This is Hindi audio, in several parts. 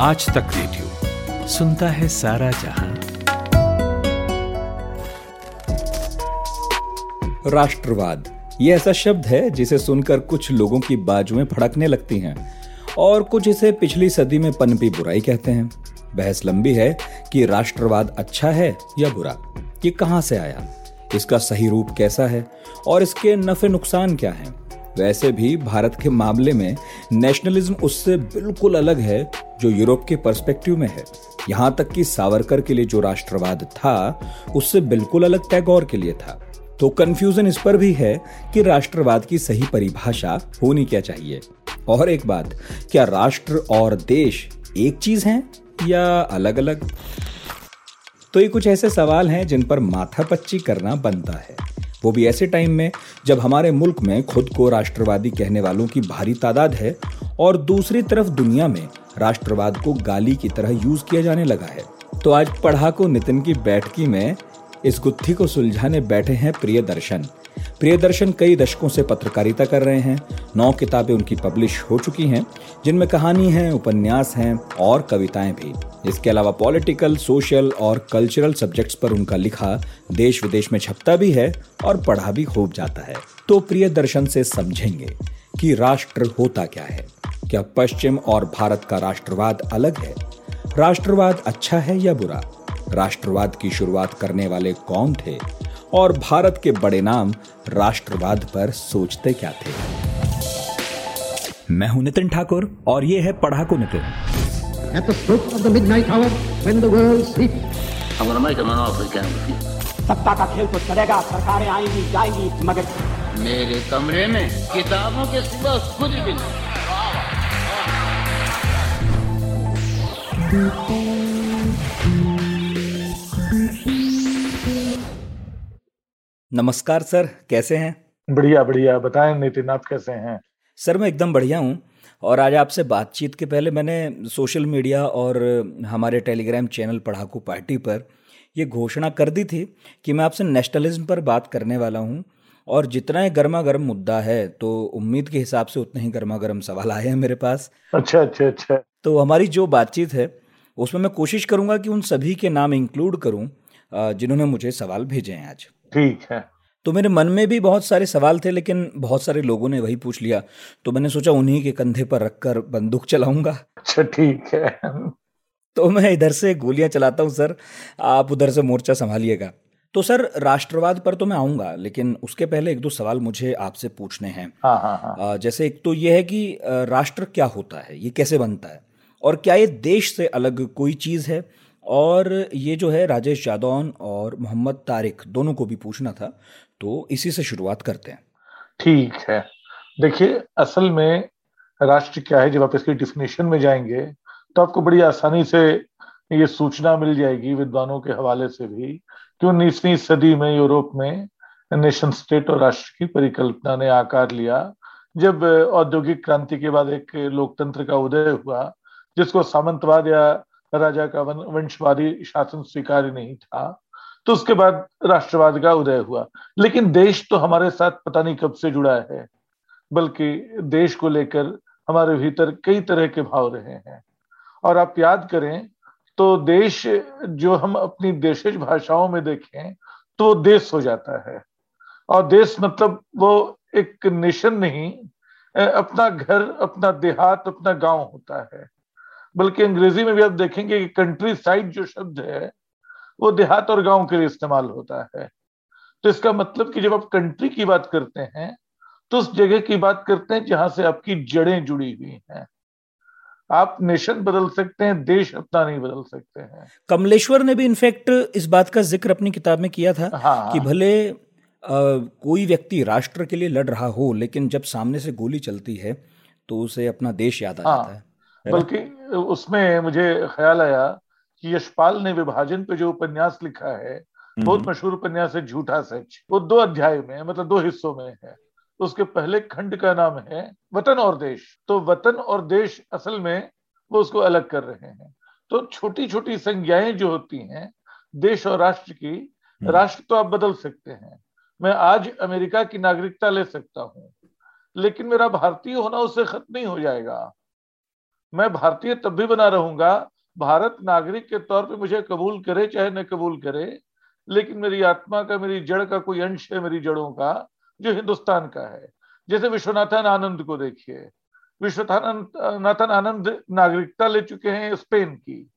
आज तक रेडियो सुनता है सारा जहाँ। राष्ट्रवाद, ये ऐसा शब्द है जिसे सुनकर कुछ लोगों की बाजुएँ फड़कने लगती हैं और कुछ इसे पिछली सदी में पनपी बुराई कहते हैं। बहस लंबी है कि राष्ट्रवाद अच्छा है या बुरा, ये कहाँ से आया? इसका सही रूप कैसा है और इसके नफे नुकसान क्या हैं? वैसे भी भारत के मामले में नेशनलिज्म उससे बिल्कुल अलग है जो यूरोप के पर्सपेक्टिव में है। यहाँ तक कि सावरकर के लिए जो राष्ट्रवाद था, उससे बिल्कुल अलग टैगोर के लिए था। तो कंफ्यूजन इस पर भी है कि राष्ट्रवाद की सही परिभाषा होनी क्या चाहिए। और एक बात, क्या राष्ट्र और देश एक चीज़ है या अलग अलग तो ये कुछ ऐसे सवाल हैं जिन पर माथा पच्ची करना बनता है। वो भी ऐसे टाइम में जब हमारे मुल्क में खुद को राष्ट्रवादी कहने वालों की भारी तादाद है और दूसरी तरफ़ दुनिया में राष्ट्रवाद को गाली की तरह यूज़ किया जाने लगा है। तो आज पढ़ाको नितिन की बैठकी में इस गुत्थी को सुलझाने बैठे हैं प्रिय दर्शन कई दशकों से पत्रकारिता कर रहे हैं। नौ किताबें उनकी पब्लिश हो चुकी हैं, जिनमें कहानी है, उपन्यास हैं और कविताएँ भी। इसके अलावा पॉलिटिकल, सोशल और कल्चरल सब्जेक्ट्स पर उनका लिखा देश विदेश में छपता भी है और पढ़ा भी खूब जाता है। तो प्रिय दर्शन से समझेंगे कि राष्ट्र होता क्या है। क्या पश्चिम और भारत का राष्ट्रवाद अलग है? राष्ट्रवाद अच्छा है या बुरा? राष्ट्रवाद की शुरुआत करने वाले कौन थे? और भारत के बड़े नाम राष्ट्रवाद पर सोचते क्या थे? मैं हूँ नितिन ठाकुर और ये है पढ़ाकू Nitin. At the stroke of the midnight hour, when the world sleeps, I'm going make him an offer again with you. सत्ता का खेल तो चलेगा सरकारें आएँगी जाएँगी मगर मेरे कमरे में किताबों के सिवा कुछ भी नहीं। नमस्कार सर कैसे हैं? बढ़िया बढ़िया। बताएँ नितिन आप कैसे हैं? सर मैं एकदम बढ़िया हूँ। और आज आपसे बातचीत के पहले मैंने सोशल मीडिया और हमारे टेलीग्राम चैनल पढ़ाकू पार्टी पर ये घोषणा कर दी थी कि मैं आपसे नेशनलिज्म पर बात करने वाला हूँ। और जितना ही गर्मा गर्म मुद्दा है तो उम्मीद के हिसाब से उतने ही गर्मा गर्म सवाल आए हैं मेरे पास। अच्छा अच्छा अच्छा। तो हमारी जो बातचीत है उसमें मैं कोशिश करूँगा कि उन सभी के नाम इंक्लूड करूँ जिन्होंने मुझे सवाल भेजे हैं आज। ठीक है। तो मेरे मन में भी बहुत सारे सवाल थे लेकिन बहुत सारे लोगों ने वही पूछ लिया। तो मैंने सोचा उन्हीं के कंधे पर रखकर बंदूक चलाऊँगा। अच्छा ठीक है। तो मैं इधर से गोलियाँ चलाता हूँ सर। आप उधर से मोर्चा संभालिएगा। तो सर राष्ट्रवाद पर तो मैं आऊँगा लेकिन उसके पहले एक दो सवाल मुझे आपसे पूछने हैं। हाँ हाँ हाँ। जैसे एक तो ये है कि राष्ट्र क्या होता है? ये कैसे बनता है? और क्या ये देश से अलग कोई चीज़ है? और ये जो है राजेश जादौन और मोहम्मद तारिक दोनों को भी पूछना था तो इसी से शुरुआत करते हैं। ठीक है। देखिए, असल में राष्ट्र क्या है, जब आप इसकी डिफिनेशन में जाएँगे तो आपको बड़ी आसानी से ये सूचना मिल जाएगी विद्वानों के हवाले से भी कि उन्नीसवीं सदी में यूरोप में नेशन स्टेट और राष्ट्र की परिकल्पना ने आकार लिया। जब औद्योगिक क्रांति के बाद एक लोकतंत्र का उदय हुआ, जिसको सामंतवाद या राजा का वंशवादी शासन स्वीकार्य नहीं था तो उसके बाद राष्ट्रवाद का उदय हुआ। लेकिन देश तो हमारे साथ पता नहीं कब से जुड़ा है, बल्कि देश को लेकर हमारे भीतर कई तरह के भाव रहे हैं। और आप याद करें तो देश जो हम अपनी देशज भाषाओं में देखें तो वो देश हो जाता है। और देश मतलब वो एक नेशन नहीं अपना घर, अपना देहात, अपना गाँव होता है। बल्कि अंग्रेज़ी में भी आप देखेंगे कि कंट्री साइड जो शब्द है वो देहात और गाँव के लिए इस्तेमाल होता है। तो इसका मतलब कि जब आप कंट्री की बात करते हैं तो उस जगह की बात करते हैं जहाँ से आपकी जड़ें जुड़ी हुई हैं। आप नेशन बदल सकते हैं देश अपना नहीं बदल सकते हैं। कमलेश्वर ने भी इनफैक्ट इस बात का ज़िक्र अपनी किताब में किया था हाँ। कि भले अ, कोई व्यक्ति राष्ट्र के लिए लड़ रहा हो लेकिन जब सामने से गोली चलती है तो उसे अपना देश याद आ हाँ, जाता है? बल्कि उसमें मुझे ख्याल आया कि यशपाल ने विभाजन पे जो उपन्यास लिखा है बहुत मशहूर उपन्यास है झूठा सच। वो दो अध्याय में मतलब दो हिस्सों में है। उसके पहले खंड का नाम है वतन और देश। तो वतन और देश असल में वो उसको अलग कर रहे हैं। तो छोटी छोटी संज्ञाएँ जो होती हैं देश और राष्ट्र की राष्ट्र तो आप बदल सकते हैं। मैं आज अमेरिका की नागरिकता ले सकता हूँ लेकिन मेरा भारतीय होना उससे खत्म नहीं हो जाएगा। मैं भारतीय तब भी बना रहूँगा। भारत नागरिक के तौर पे मुझे कबूल करे, चाहे न कबूल करे, लेकिन मेरी आत्मा का, मेरी जड़ का कोई अंश है मेरी जड़ों का, जो हिंदुस्तान का है। जैसे विश्वनाथन आनंद को देखिए। विश्वनाथन आनंद नागरिकता ले चुके हैं स्पेन की।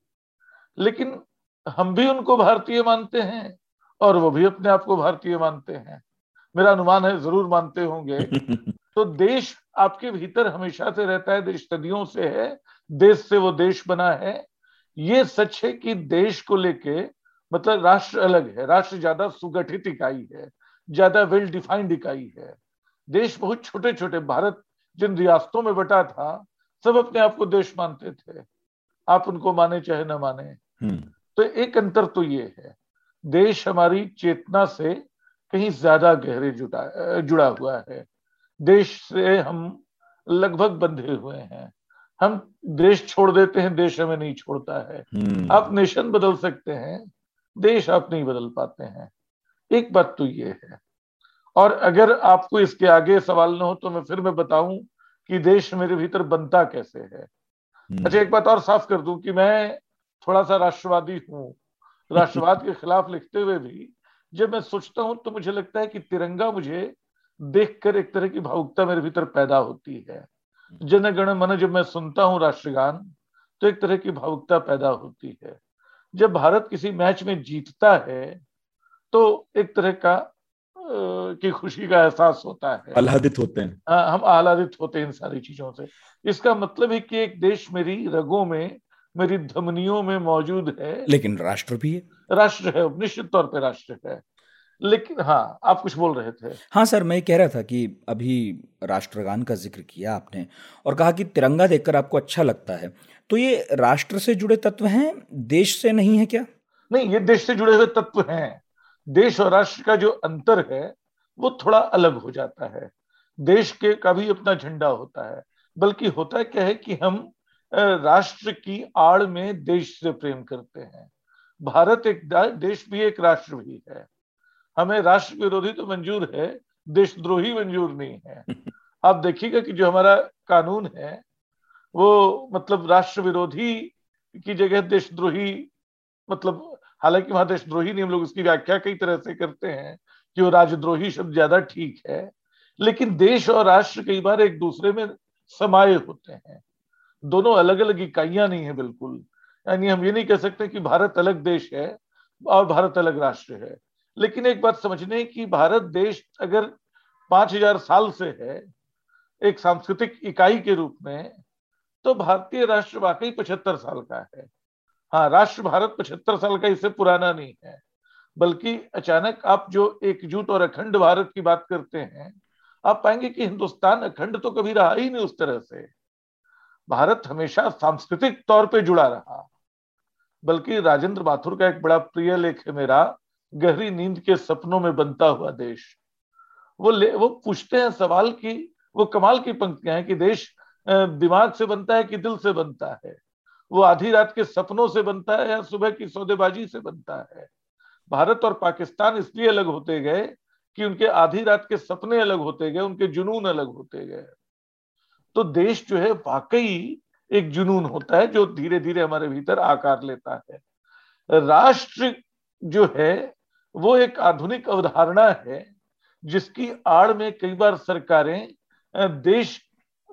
लेकिन हम भी उनको भारतीय मानते हैं और वो भी अपने आप को भारतीय मानते हैं। मेरा अनुमान है ज़रूर मानते होंगे। तो देश आपके भीतर हमेशा से रहता है देश सदियों से है देश से वो देश बना है। ये सच है कि देश को लेके मतलब राष्ट्र अलग है। राष्ट्र ज़्यादा सुगठित इकाई है ज़्यादा वेल डिफाइंड इकाई है। देश बहुत छोटे छोटे भारत जिन रियासतों में बटा था सब अपने आप को देश मानते थे। आप उनको माने चाहे न माने। हम्म। तो एक अंतर तो ये है। देश हमारी चेतना से कहीं ज़्यादा गहरे जुटा जुड़ा हुआ है। देश से हम लगभग बंधे हुए हैं। हम देश छोड़ देते हैं देश हमें नहीं छोड़ता है। हम्म। आप नेशन बदल सकते हैं देश आप नहीं बदल पाते हैं। एक बात तो ये है। और अगर आपको इसके आगे सवाल न हो तो मैं फिर मैं बताऊँ कि देश मेरे भीतर बनता कैसे है। हम्म। अच्छा एक बात और साफ़ कर दूँ कि मैं थोड़ा सा राष्ट्रवादी हूँ। राष्ट्रवाद के खिलाफ लिखते हुए भी जब मैं सोचता हूँ तो मुझे लगता है कि तिरंगा मुझे देखकर एक तरह की भावुकता मेरे भीतर पैदा होती है। जन गण मन जब मैं सुनता हूँ राष्ट्रगान तो एक तरह की भावुकता पैदा होती है। जब भारत किसी मैच में जीतता है तो एक तरह का की खुशी का एहसास होता है। आह्लादित होते हैं। आ, हम आह्लादित होते हैं इन सारी चीज़ों से। इसका मतलब है कि एक देश मेरी रगों में मेरी धमनियों में मौजूद है। लेकिन राष्ट्र भी है। राष्ट्र है निश्चित तौर पर राष्ट्र है। लेकिन हाँ आप कुछ बोल रहे थे। हाँ सर मैं कह रहा था कि अभी राष्ट्रगान का ज़िक्र किया आपने और कहा कि तिरंगा देखकर आपको अच्छा लगता है। तो ये राष्ट्र से जुड़े तत्व हैं? देश से नहीं है क्या? नहीं ये देश से जुड़े हुए तत्व हैं। देश और राष्ट्र का जो अंतर है वो थोड़ा अलग हो जाता है। देश के का भी अपना झंडा होता है। बल्कि होता क्या है कि हम राष्ट्र की आड़ में देश से प्रेम करते हैं। भारत एक देश भी एक राष्ट्र भी है। हमें राष्ट्र विरोधी तो मंजूर है देशद्रोही मंजूर नहीं है। आप देखिएगा कि जो हमारा कानून है वो मतलब राष्ट्र विरोधी की जगह देशद्रोही मतलब हालाँकि वहाँ देशद्रोही नहीं हम लोग उसकी व्याख्या कई तरह से करते हैं कि वो राजद्रोही शब्द ज़्यादा ठीक है। लेकिन देश और राष्ट्र कई बार एक दूसरे में समाये होते हैं। दोनों अलग अलग इकाइयाँ नहीं है बिल्कुल। यानी हम ये नहीं कह सकते कि भारत अलग देश है और भारत अलग राष्ट्र है। लेकिन एक बात समझने की भारत देश अगर पाँच हज़ार साल से है, एक सांस्कृतिक इकाई के रूप में तो भारतीय राष्ट्र वाकई पचहत्तर साल का है। हाँ राष्ट्र भारत पचहत्तर साल का इससे पुराना नहीं है। बल्कि अचानक आप जो एकजुट और अखंड भारत की बात करते हैं, आप पाएँगे कि हिंदुस्तान अखंड तो कभी रहा ही नहीं उस तरह से। भारत हमेशा सांस्कृतिक तौर पे जुड़ा रहा। बल्कि राजेंद्र माथुर का एक बड़ा प्रिय लेख है मेरा, गहरी नींद के सपनों में बनता हुआ देश। वो ले, वो पूछते हैं सवाल की, वो कमाल की पंक्तियाँ हैं कि देश दिमाग से बनता है कि दिल से बनता है? वो आधी रात के सपनों से बनता है या सुबह की सौदेबाजी से बनता है? भारत और पाकिस्तान इसलिए अलग होते गए कि उनके आधी रात के सपने अलग होते गए, उनके जुनून अलग होते गए। तो देश जो है वाकई एक जुनून होता है जो धीरे धीरे हमारे भीतर आकार लेता है। राष्ट्र जो है, वो एक आधुनिक अवधारणा है जिसकी आड़ में कई बार सरकारें देश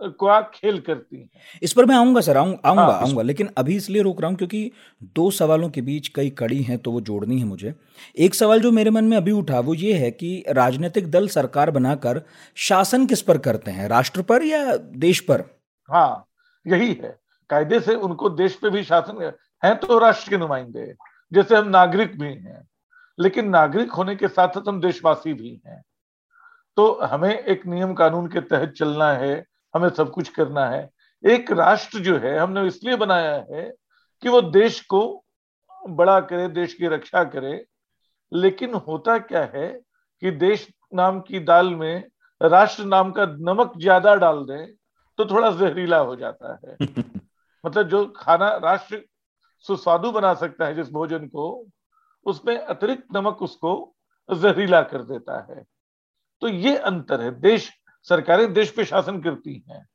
को खेल करती हैं। इस पर मैं आऊँगा सर आऊँगा आऊँगा हाँ, आऊँगा। लेकिन अभी इसलिए रोक रहा हूँ क्योंकि दो सवालों के बीच कई कड़ी हैं तो वो जोड़नी है मुझे। एक सवाल जो मेरे मन में अभी उठा वो ये है कि राजनीतिक दल सरकार बनाकर शासन किस पर करते हैं? राष्ट्र पर या देश पर? हाँ यही है। कायदे से उनको देश पे भी शासन है तो राष्ट्र के नुमाइंदे जैसे हम नागरिक भी हैं। लेकिन नागरिक होने के साथ साथ हम देशवासी भी हैं। तो हमें एक नियम कानून के तहत चलना है हमें सब कुछ करना है। एक राष्ट्र जो है हमने इसलिए बनाया है कि वो देश को बड़ा करे देश की रक्षा करे। लेकिन होता क्या है कि देश नाम की दाल में राष्ट्र नाम का नमक ज़्यादा डाल दें तो थोड़ा जहरीला हो जाता है। मतलब जो खाना राष्ट्र सुस्वादु बना सकता है जिस भोजन को उसमें अतिरिक्त नमक उसको जहरीला कर देता है। तो ये अंतर है। देश सरकारें देश पे शासन करती हैं।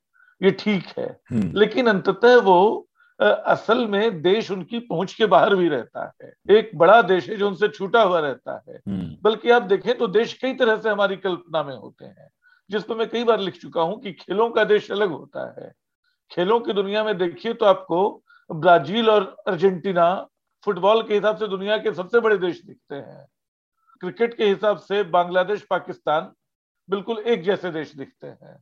ये ठीक है। लेकिन अंततः वो असल में देश उनकी पहुँच के बाहर भी रहता है। एक बड़ा देश है जो उनसे छूटा हुआ रहता है। बल्कि आप देखें तो देश कई तरह से हमारी कल्पना में होते हैं जिस पर मैं कई बार लिख चुका हूँ कि खेलों का देश अलग होता है। खेलों की दुनिया में देखिए तो आपको ब्राज़ील और अर्जेंटीना फुटबॉल के हिसाब से दुनिया के सबसे बड़े देश दिखते हैं। क्रिकेट के हिसाब से बांग्लादेश पाकिस्तान बिल्कुल एक जैसे देश दिखते हैं।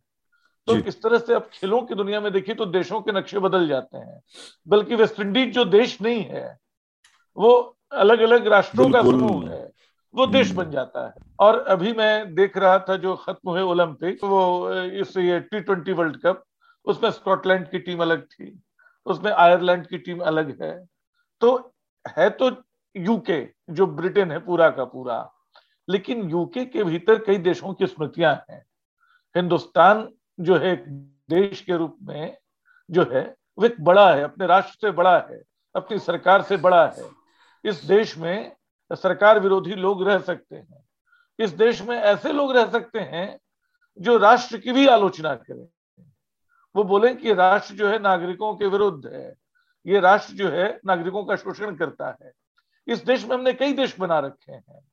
तो इस तरह से अब खेलों की दुनिया में देखिए तो देशों के नक्शे बदल जाते हैं बल्कि वेस्ट इंडीज जो देश नहीं है वो अलग अलग राष्ट्रों का समूह है वो देश हम्म। बन जाता है। और अभी मैं देख रहा था जो खत्म हुए ओलंपिक वो इस ये टी ट्वेंटी वर्ल्ड कप उसमें स्कॉटलैंड की टीम अलग थी उसमें आयरलैंड की टीम अलग है। तो है तो यूके जो ब्रिटेन है पूरा का पूरा लेकिन यूके के भीतर कई देशों की स्मृतियाँ हैं। हिंदुस्तान जो है देश के रूप में जो है, वो एक बड़ा है, अपने राष्ट्र से बड़ा है, अपनी सरकार से बड़ा है। इस देश में सरकार विरोधी लोग रह सकते हैं। इस देश में ऐसे लोग रह सकते हैं जो राष्ट्र की भी आलोचना करें। वो बोले कि राष्ट्र जो है नागरिकों के विरुद्ध है। ये राष्ट्र जो है नागरिकों का शोषण करता है। इस देश में हमने कई देश बना रखे हैं।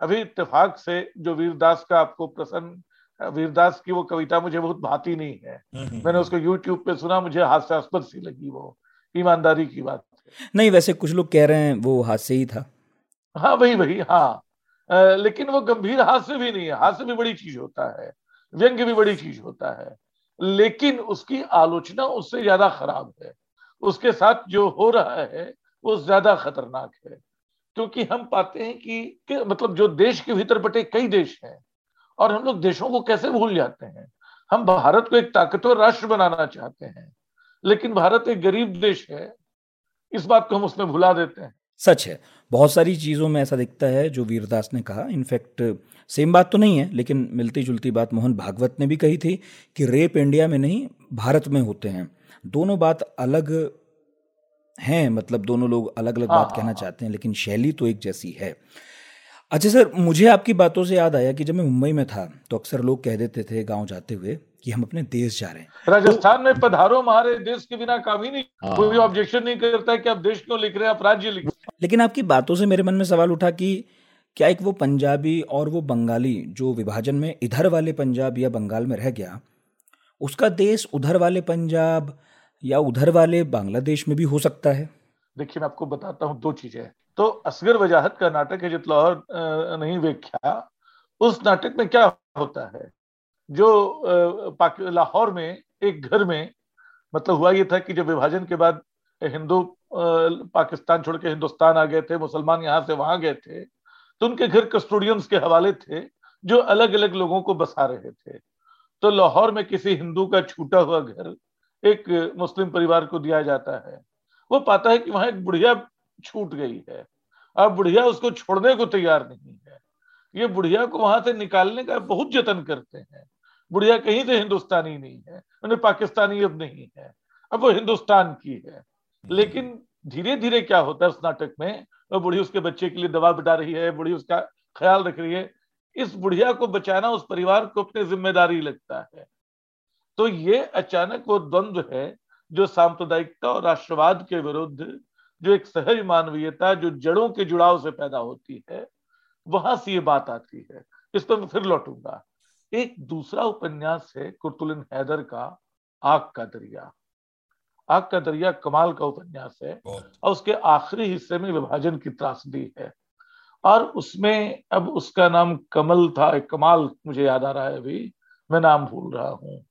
अभी इतफाक से जो वीरदास का आपको प्रसन्न वीरदास की वो कविता मुझे बहुत भाती नहीं है। हम्म, मैंने उसको यूट्यूब पे सुना मुझे हास्यास्पद सी लगी वो ईमानदारी की बात नहीं वैसे कुछ लोग कह रहे हैं वो हास्य ही था। हाँ वही वही हाँ। आ, लेकिन वो गंभीर हास्य भी नहीं है हास्य भी बड़ी चीज़ होता है व्यंग्य भी बड़ी चीज़ होता है लेकिन उसकी आलोचना उससे ज़्यादा खराब है। उसके साथ जो हो रहा है वो ज़्यादा खतरनाक है। क्योंकि हम पाते हैं कि, कि मतलब जो देश के भीतर बटे कई देश हैं और हम लोग देशों को कैसे भूल जाते हैं? हम भारत को एक ताकतवर राष्ट्र बनाना चाहते हैं लेकिन भारत एक गरीब देश है इस बात को हम उसमें भुला देते हैं। सच है। बहुत सारी चीज़ों में ऐसा दिखता है जो वीरदास ने कहा। इनफैक्ट सेम बात तो नहीं है लेकिन मिलती जुलती बात मोहन भागवत ने भी कही थी कि रेप इंडिया में नहीं भारत में होते हैं। दोनों बात अलग हैं मतलब दोनों लोग अलग अलग बात हाँ, कहना हाँ, चाहते हैं। लेकिन शैली तो एक जैसी है। अच्छा सर मुझे आपकी बातों से याद आया कि जब मैं मुंबई में था तो अक्सर लोग कह देते थे गाँव जाते हुए कि हम अपने देश जा रहे हैं। राजस्थान में पधारो हमारे देश के बिना काम ही नहीं। हाँ। कोई ऑब्जेक्शन नहीं करता है कि आप देश क्यों लिख रहे हैं आप राज्य लिख रहे हैं। लेकिन आपकी बातों से मेरे मन में सवाल उठा कि क्या एक वो पंजाबी और वो बंगाली जो विभाजन में इधर वाले पंजाब या बंगाल में रह गया उसका देश उधर वाले पंजाब या उधर वाले बांग्लादेश में भी हो सकता है? देखिए, मैं आपको बताता हूँ दो चीज़ें तो असगर वजाहत का नाटक है जित लाहौर नहीं व्याख्या उस नाटक में क्या होता है? जो लाहौर में, एक घर में मतलब हुआ ये था कि जब विभाजन के बाद हिंदू पाकिस्तान छोड़ के हिंदुस्तान आ गए थे, मुसलमान यहाँ से वहाँ गए थे तो उनके घर कस्टोडियंस के हवाले थे, जो अलग अलग लोगों को बसा रहे थे। तो लाहौर में किसी हिंदू का छूटा हुआ घर एक मुस्लिम परिवार को दिया जाता है। वो पाता है कि वहाँ एक बुढ़िया छूट गई है। अब बुढ़िया उसको छोड़ने को तैयार नहीं है। ये बुढ़िया को वहाँ से निकालने का बहुत जतन करते हैं। बुढ़िया कहीं से हिंदुस्तानी नहीं है, उन्हें पाकिस्तानी अब नहीं है। अब वो हिंदुस्तान की है। लेकिन धीरे धीरे क्या होता है उस नाटक में? वो बुढ़ी उसके बच्चे के लिए दवा बिटा रही है, बुढ़ी उसका ख्याल रख रही है। इस बुढ़िया को बचाना, उस परिवार को अपनी ज़िम्मेदारी लगता है। तो ये अचानक वो द्वंद्व है जो सांप्रदायिकता और राष्ट्रवाद के विरुद्ध जो एक सहज मानवीयता जो जड़ों के जुड़ाव से पैदा होती है वहाँ से ये बात आती है। इस पर मैं फिर लौटूँगा। एक दूसरा उपन्यास है कुर्तुलिन हैदर का आग का दरिया। आग का दरिया कमाल का उपन्यास है और उसके आखिरी हिस्से में विभाजन की त्रासदी है। और उसमें अब उसका नाम कमल था कमाल मुझे याद आ रहा है अभी मैं नाम भूल रहा हूँ।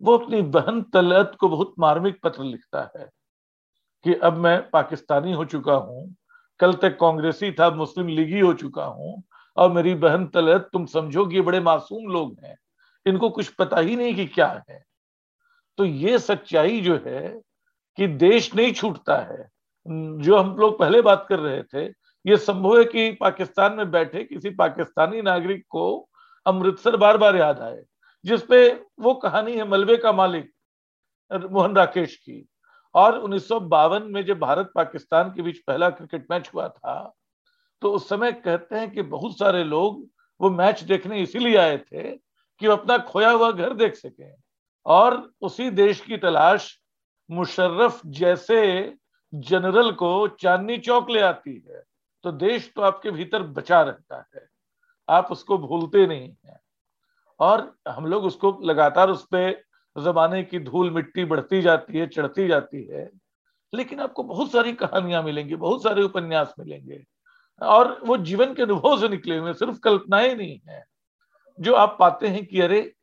वो अपनी बहन तलत को बहुत मार्मिक पत्र लिखता है कि अब मैं पाकिस्तानी हो चुका हूँ, कल तक कांग्रेसी था, मुस्लिम लीगी हो चुका हूँ, और मेरी बहन तलत, तुम समझो कि ये बड़े मासूम लोग हैं, इनको कुछ पता ही नहीं कि क्या है। तो ये सच्चाई जो है कि देश नहीं छूटता है, जो हम लोग पहले बात कर रहे थे, ये संभव है कि पाकिस्तान में बैठे किसी पाकिस्तानी नागरिक को अमृतसर बार बार याद आए। जिसपे वो कहानी है मलबे का मालिक, मोहन राकेश की। और उन्नीस सौ बावन में जब भारत पाकिस्तान के बीच पहला क्रिकेट मैच हुआ था तो उस समय कहते हैं कि बहुत सारे लोग वो मैच देखने इसीलिए आए थे कि वो अपना खोया हुआ घर देख सके। और उसी देश की तलाश मुशर्रफ जैसे जनरल को चांदनी चौक ले आती है तो देश तो आपके भीतर बचा रहता है। आप उसको भूलते नहीं हैं। और हम लोग उसको लगातार उस पर जमाने की धूल मिट्टी बढ़ती जाती है, चढ़ती जाती है। लेकिन आपको बहुत सारी कहानियाँ मिलेंगी, बहुत सारे उपन्यास मिलेंगे। और वो जीवन के अनुभव से निकले हुए सिर्फ़ कल्पनाएँ नहीं है। जो आप पाते हैं कि अरे,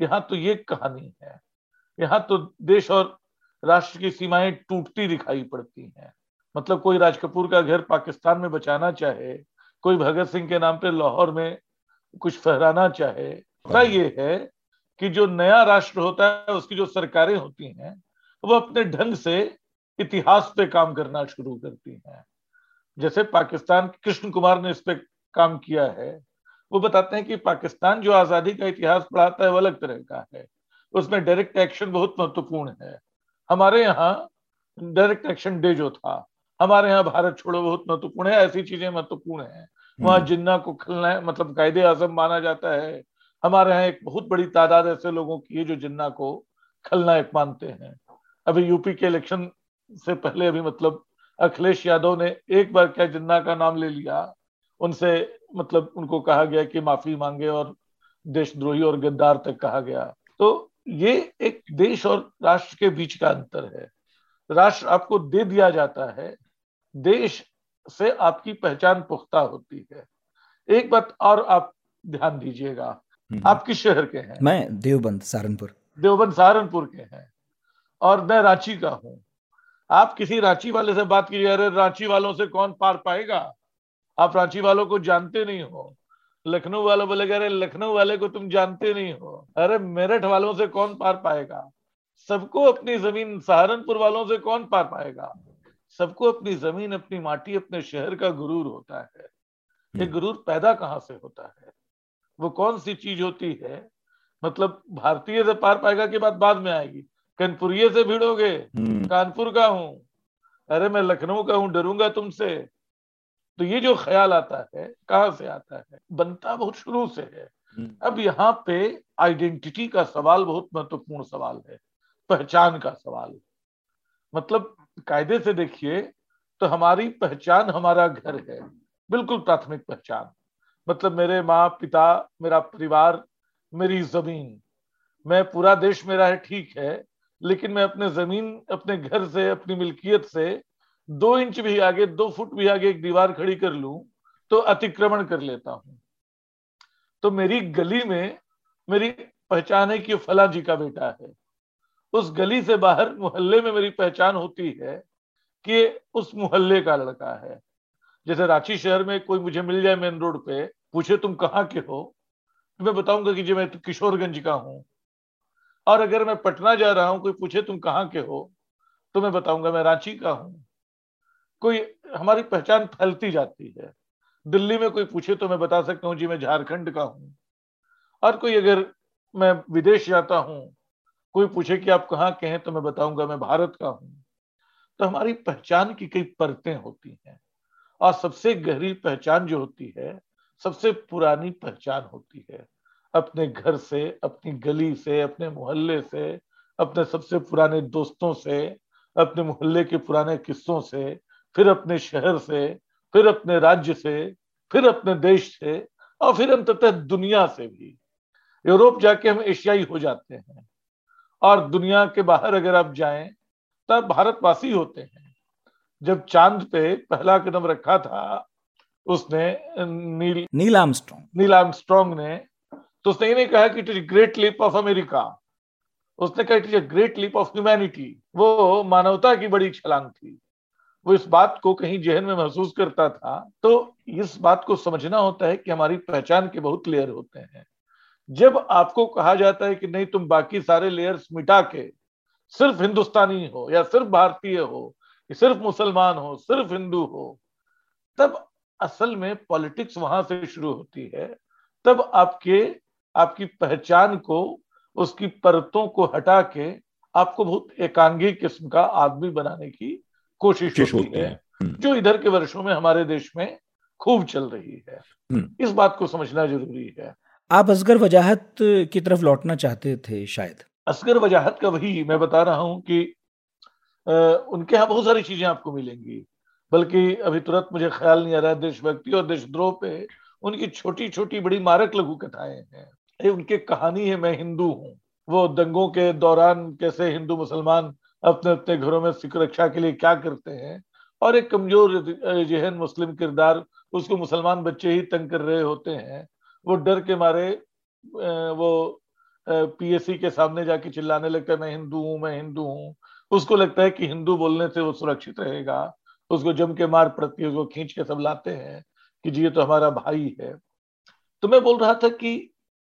यहाँ तो ये कहानी है। यहाँ तो देश और राष्ट्र की सीमाएँ टूटती दिखाई पड़ती हैं। मतलब कोई राज कपूर का घर पाकिस्तान में बचाना चाहे, कोई भगत सिंह के नाम पे लाहौर में कुछ फहराना चाहे तो ये है कि जो नया राष्ट्र होता है उसकी जो सरकारें होती हैं वो अपने ढंग से इतिहास पे काम करना शुरू करती हैं। जैसे पाकिस्तान कृष्ण कुमार ने इस पे काम किया है। वो बताते हैं कि पाकिस्तान जो आज़ादी का इतिहास पढ़ाता है वो अलग तरह का है। उसमें डायरेक्ट एक्शन बहुत महत्वपूर्ण है। हमारे यहाँ डायरेक्ट एक्शन डे जो था हमारे यहाँ भारत छोड़ो बहुत महत्वपूर्ण है ऐसी चीज़ें महत्वपूर्ण है। वहाँ हम्म। जिन्ना को खलना मतलब कायदे आज़म माना जाता है हमारे यहाँ एक बहुत बड़ी तादाद ऐसे लोगों की है जो जिन्ना को खलनायक मानते हैं। अभी यूपी के इलेक्शन से पहले अभी मतलब अखिलेश यादव ने एक बार क्या जिन्ना का नाम ले लिया, उनसे मतलब उनको कहा गया कि माफ़ी मांगे और देशद्रोही और गद्दार तक कहा गया। तो ये एक देश और राष्ट्र के बीच का अंतर है। राष्ट्र आपको दे दिया जाता है, देश से आपकी पहचान पुख्ता होती है। एक बात और आप ध्यान दीजिएगा। आप किस शहर के हैं। मैं देवबंद सहारनपुर। देवबंद सहारनपुर के हैं। और मैं रांची का हूँ। आप किसी रांची वाले से बात कीजिए अरे रांची वालों से कौन पार पाएगा? आप रांची वालों को जानते नहीं हो। लखनऊ वालों बोलेगा अरे लखनऊ वाले को तुम जानते नहीं हो। अरे मेरठ वालों से कौन पार पाएगा? सबको अपनी ज़मीन सहारनपुर वालों से कौन पार पाएगा? सबको अपनी ज़मीन अपनी माटी अपने शहर का गुरूर होता है। ये हम्म। गुरूर पैदा कहाँ से होता है? वो कौन सी चीज़ होती है? मतलब भारतीय से पार पाएगा की बात बाद में आएगी। कनपुरिये से भिड़ोगे? हम्म। कानपुर का हूँ। अरे मैं लखनऊ का हूँ डरूँगा तुमसे। तो ये जो ख्याल आता है कहाँ से आता है? बनता बहुत शुरू से है। हम्म। अब यहाँ पे आइडेंटिटी का सवाल बहुत महत्वपूर्ण सवाल है। पहचान का सवाल। मतलब कायदे से देखिए तो हमारी पहचान हमारा घर है। बिल्कुल प्राथमिक पहचान। मतलब मेरे माँ पिता, मेरा परिवार, मेरी ज़मीन। मैं पूरा देश मेरा है, ठीक है, लेकिन मैं अपने ज़मीन, अपने घर से, अपनी मिल्कियत से दो इंच भी आगे, दो फुट भी आगे एक दीवार खड़ी कर लू तो अतिक्रमण कर लेता हूँ। तो मेरी गली में मेरी पहचान है कि फला जी का बेटा है। उस गली से बाहर मोहल्ले में मेरी पहचान होती है कि उस मोहल्ले का लड़का है। जैसे रांची शहर में कोई मुझे मिल जाए मेन रोड पे पूछे तुम कहाँ के हो? तो मैं बताऊँगा कि जी, मैं तो किशोरगंज का हूँ। और अगर मैं पटना जा रहा हूँ, कोई पूछे तुम कहाँ के हो तो मैं बताऊँगा मैं रांची का हूँ। कोई, हमारी पहचान फैलती जाती है। दिल्ली में कोई पूछे तो मैं बता सकता हूँ, जी, मैं झारखंड का हूँ। और कोई अगर मैं विदेश जाता हूँ, कोई पूछे कि आप कहाँ के हैं तो मैं बताऊँगा मैं भारत का हूँ। तो हमारी पहचान की कई परतें होती हैं। और सबसे गहरी पहचान जो होती है सबसे पुरानी पहचान होती है। अपने घर से, अपनी गली से, अपने मोहल्ले से, अपने सबसे पुराने दोस्तों से, अपने मोहल्ले के पुराने किस्सों से, फिर अपने शहर से, फिर अपने राज्य से, फिर अपने देश से और फिर अंततः दुनिया से भी। यूरोप जाके हम एशियाई हो जाते हैं और दुनिया के बाहर अगर आप जाएँ, तब भारतवासी होते हैं। जब चाँद पे पहला कदम रखा था उसने नील नील आर्मस्ट्रॉन्ग नील आर्मस्ट्रॉन्ग ने तो उसने ये नहीं कहा कि it is great leap of America. उसने कहा it is a great leap of humanity. वो मानवता की बड़ी छलांग थी। वो इस बात को कहीं जहन में महसूस करता था। तो इस बात को समझना होता है कि हमारी पहचान के बहुत लेयर होते हैं। जब आपको कहा जाता है कि नहीं तुम बाकी सारे लेयर्स मिटा के सिर्फ़ हिंदुस्तानी हो या सिर्फ़ भारतीय हो सिर्फ़ मुसलमान हो सिर्फ़ हिंदू हो तब असल में पॉलिटिक्स वहाँ से शुरू होती है तब आपके आपकी पहचान को उसकी परतों को हटा के आपको बहुत एकांगी किस्म का आदमी बनाने की कोशिश होती है हम्म। जो इधर के वर्षों में हमारे देश में खूब चल रही है। हम्म। इस बात को समझना ज़रूरी है। आप असगर वजाहत की तरफ़ लौटना चाहते थे शायद? असगर वजाहत का वही मैं बता रहा हूँ कि आ, उनके यहाँ बहुत सारी चीज़ें आपको मिलेंगी। बल्कि अभी तुरंत मुझे ख्याल नहीं आ रहा देशभक्ति और देशद्रोह पे उनकी छोटी छोटी बड़ी मारक लघु कथाएँ हैं। ये उनकी कहानी है, मैं हिंदू हूँ। वो दंगों के दौरान कैसे हिंदू मुसलमान अपने अपने घरों में सुरक्षा के लिए क्या करते हैं? और एक कमज़ोर जहन मुस्लिम किरदार, उसको मुसलमान बच्चे ही तंग कर रहे होते हैं। वो डर के मारे वो पीएससी के सामने जाके चिल्लाने लगता है, मैं हिंदू हूँ, मैं हिंदू हूँ। उसको लगता है कि हिंदू बोलने से वो सुरक्षित रहेगा। उसको जम के मार पड़ती है उसको खींच के सब लाते हैं कि जी ये तो हमारा भाई है। तो मैं बोल रहा था कि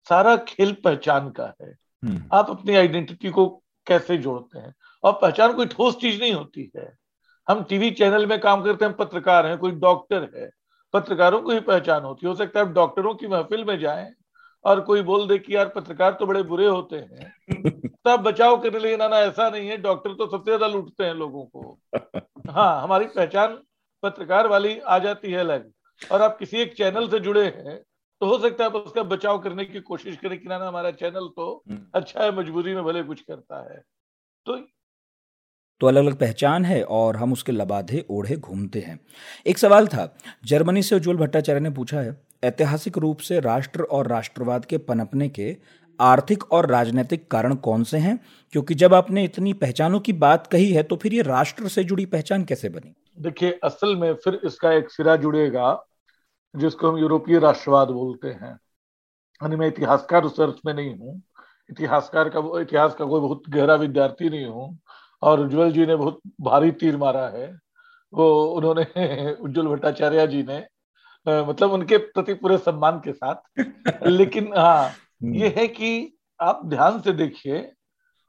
सारा खेल पहचान का है। हम्म। आप अपनी आइडेंटिटी को कैसे जोड़ते हैं? और पहचान कोई ठोस चीज़ नहीं होती है। हम टीवी चैनल में काम करते हैं पत्रकार हैं कोई डॉक्टर है पत्रकारों को ही पहचान होती है। हो सकता है आप डॉक्टरों की महफिल में जाएँ और कोई बोल दे कि यार पत्रकार तो बड़े बुरे होते हैं। तब बचाव करने लगे ना ना ऐसा नहीं है डॉक्टर तो सबसे ज़्यादा लूटते हैं लोगों को। हाँ हमारी पहचान पत्रकार वाली आ जाती है अलग। और आप किसी एक चैनल से जुड़े हैं तो हो सकता है आप उसका बचाव करने की कोशिश करें कि ना ना हमारा चैनल तो हम्म। अच्छा है मजबूरी में भले कुछ करता है। तो तो अलग अलग पहचान है और हम उसके लबाधे ओढ़े घूमते हैं। एक सवाल था जर्मनी से उज्ज्वल भट्टाचार्य ने पूछा है ऐतिहासिक रूप से राष्ट्र और राष्ट्रवाद के पनपने के आर्थिक और राजनीतिक कारण कौन से हैं? क्योंकि जब आपने इतनी पहचानों की बात कही है तो फिर ये राष्ट्र से जुड़ी पहचान कैसे बनी? देखिए, असल में फिर इसका एक सिरा जुड़ेगा, जिसको हम यूरोपीय राष्ट्रवाद बोलते हैं। यानी मैं इतिहासकार रिसर्च में नहीं हूँ। इतिहासकार का इतिहास का कोई बहुत गहरा विद्यार्थी नहीं हूँ। और उज्जवल जी ने बहुत भारी तीर मारा है। वो, उन्होंने उज्जवल भट्टाचार्य जी ने मतलब उनके प्रति पूरे सम्मान के साथ लेकिन हाँ हम्म। ये है कि आप ध्यान से देखिए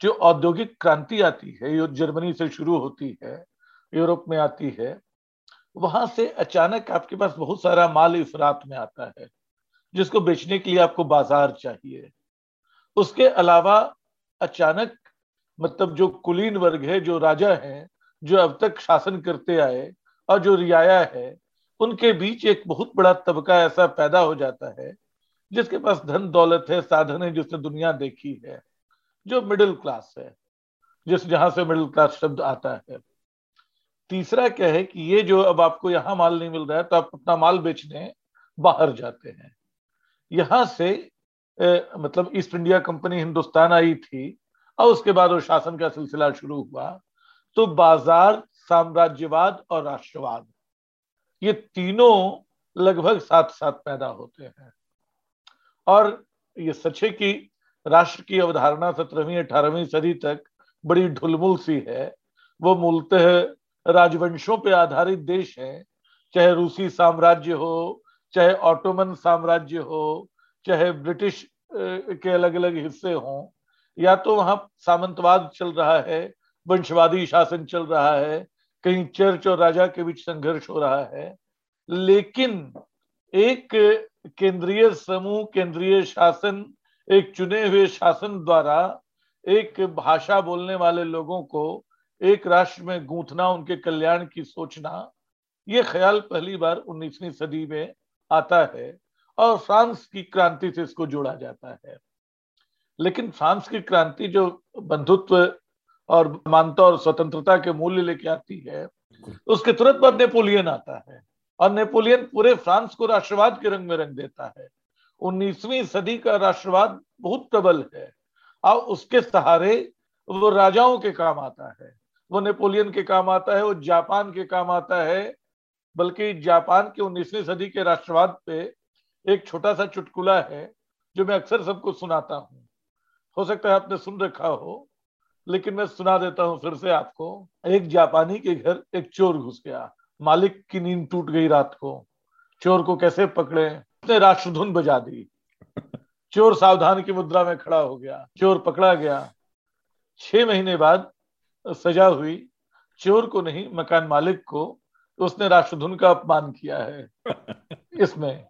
जो औद्योगिक क्रांति आती है जो जर्मनी से शुरू होती है यूरोप में आती है वहाँ से अचानक आपके पास बहुत सारा माल इफरात में आता है जिसको बेचने के लिए आपको बाज़ार चाहिए उसके अलावा अचानक मतलब जो कुलीन वर्ग है जो राजा हैं जो अब तक शासन करते आए और जो रियाया है उनके बीच एक बहुत बड़ा तबका ऐसा पैदा हो जाता है जिसके पास धन दौलत है साधन है जिसने दुनिया देखी है जो मिडिल क्लास है जिस जहाँ से मिडिल क्लास शब्द आता है। तीसरा क्या है कि ये जो अब आपको यहाँ माल नहीं मिल रहा है तो आप अपना माल बेचने बाहर जाते हैं। यहाँ से ए, मतलब ईस्ट इंडिया कंपनी हिंदुस्तान आई थी और उसके बाद वो शासन का सिलसिला शुरू हुआ तो बाज़ार साम्राज्यवाद और राष्ट्रवाद। ये तीनों लगभग साथ साथ पैदा होते हैं। और ये सच है कि राष्ट्र की अवधारणा सत्रहवीं अठारहवीं सदी तक बड़ी ढुलमुल सी है। वो मूलतः राजवंशों पे आधारित देश है। चाहे रूसी साम्राज्य हो, चाहे ऑटोमन साम्राज्य हो, चाहे ब्रिटिश के अलग अलग हिस्से हों, या तो वहाँ सामंतवाद चल रहा है, वंशवादी शासन चल रहा है कहीं चर्च और राजा के बीच संघर्ष हो रहा है, लेकिन एक केंद्रीय समूह, केंद्रीय शासन, एक चुने हुए शासन द्वारा एक भाषा बोलने वाले लोगों को एक राष्ट्र में गूंथना, उनके कल्याण की सोचना, ये ख्याल पहली बार 19वीं सदी में आता है और फ्रांस की क्रांति से इसको जोड़ा जाता है। लेकिन फ्रांस की क्रांति जो बंधुत्व और मानता और स्वतंत्रता के मूल्य लेके आती है उसके तुरंत बाद नेपोलियन आता है। और नेपोलियन पूरे फ्रांस को राष्ट्रवाद के रंग में रंग देता है। उन्नीसवीं सदी का राष्ट्रवाद बहुत प्रबल है। और उसके सहारे वो राजाओं के काम आता है। वो नेपोलियन के काम आता है वो जापान के काम आता है। बल्कि जापान के उन्नीसवीं सदी के राष्ट्रवाद पे एक छोटा सा चुटकुला है जो मैं अक्सर सबको सुनाता हूँ। हो सकता है आपने सुन रखा हो। लेकिन मैं सुना देता हूँ फिर से आपको एक जापानी के घर एक चोर घुस गया। मालिक की नींद टूट गई रात को। चोर को कैसे पकड़े? उसने राष्ट्रधुन बजा दी। चोर सावधान की मुद्रा में खड़ा हो गया। चोर पकड़ा गया। छह महीने बाद सजा हुई। चोर को नहीं मकान मालिक को उसने राष्ट्रधुन का अपमान किया है। इसमें।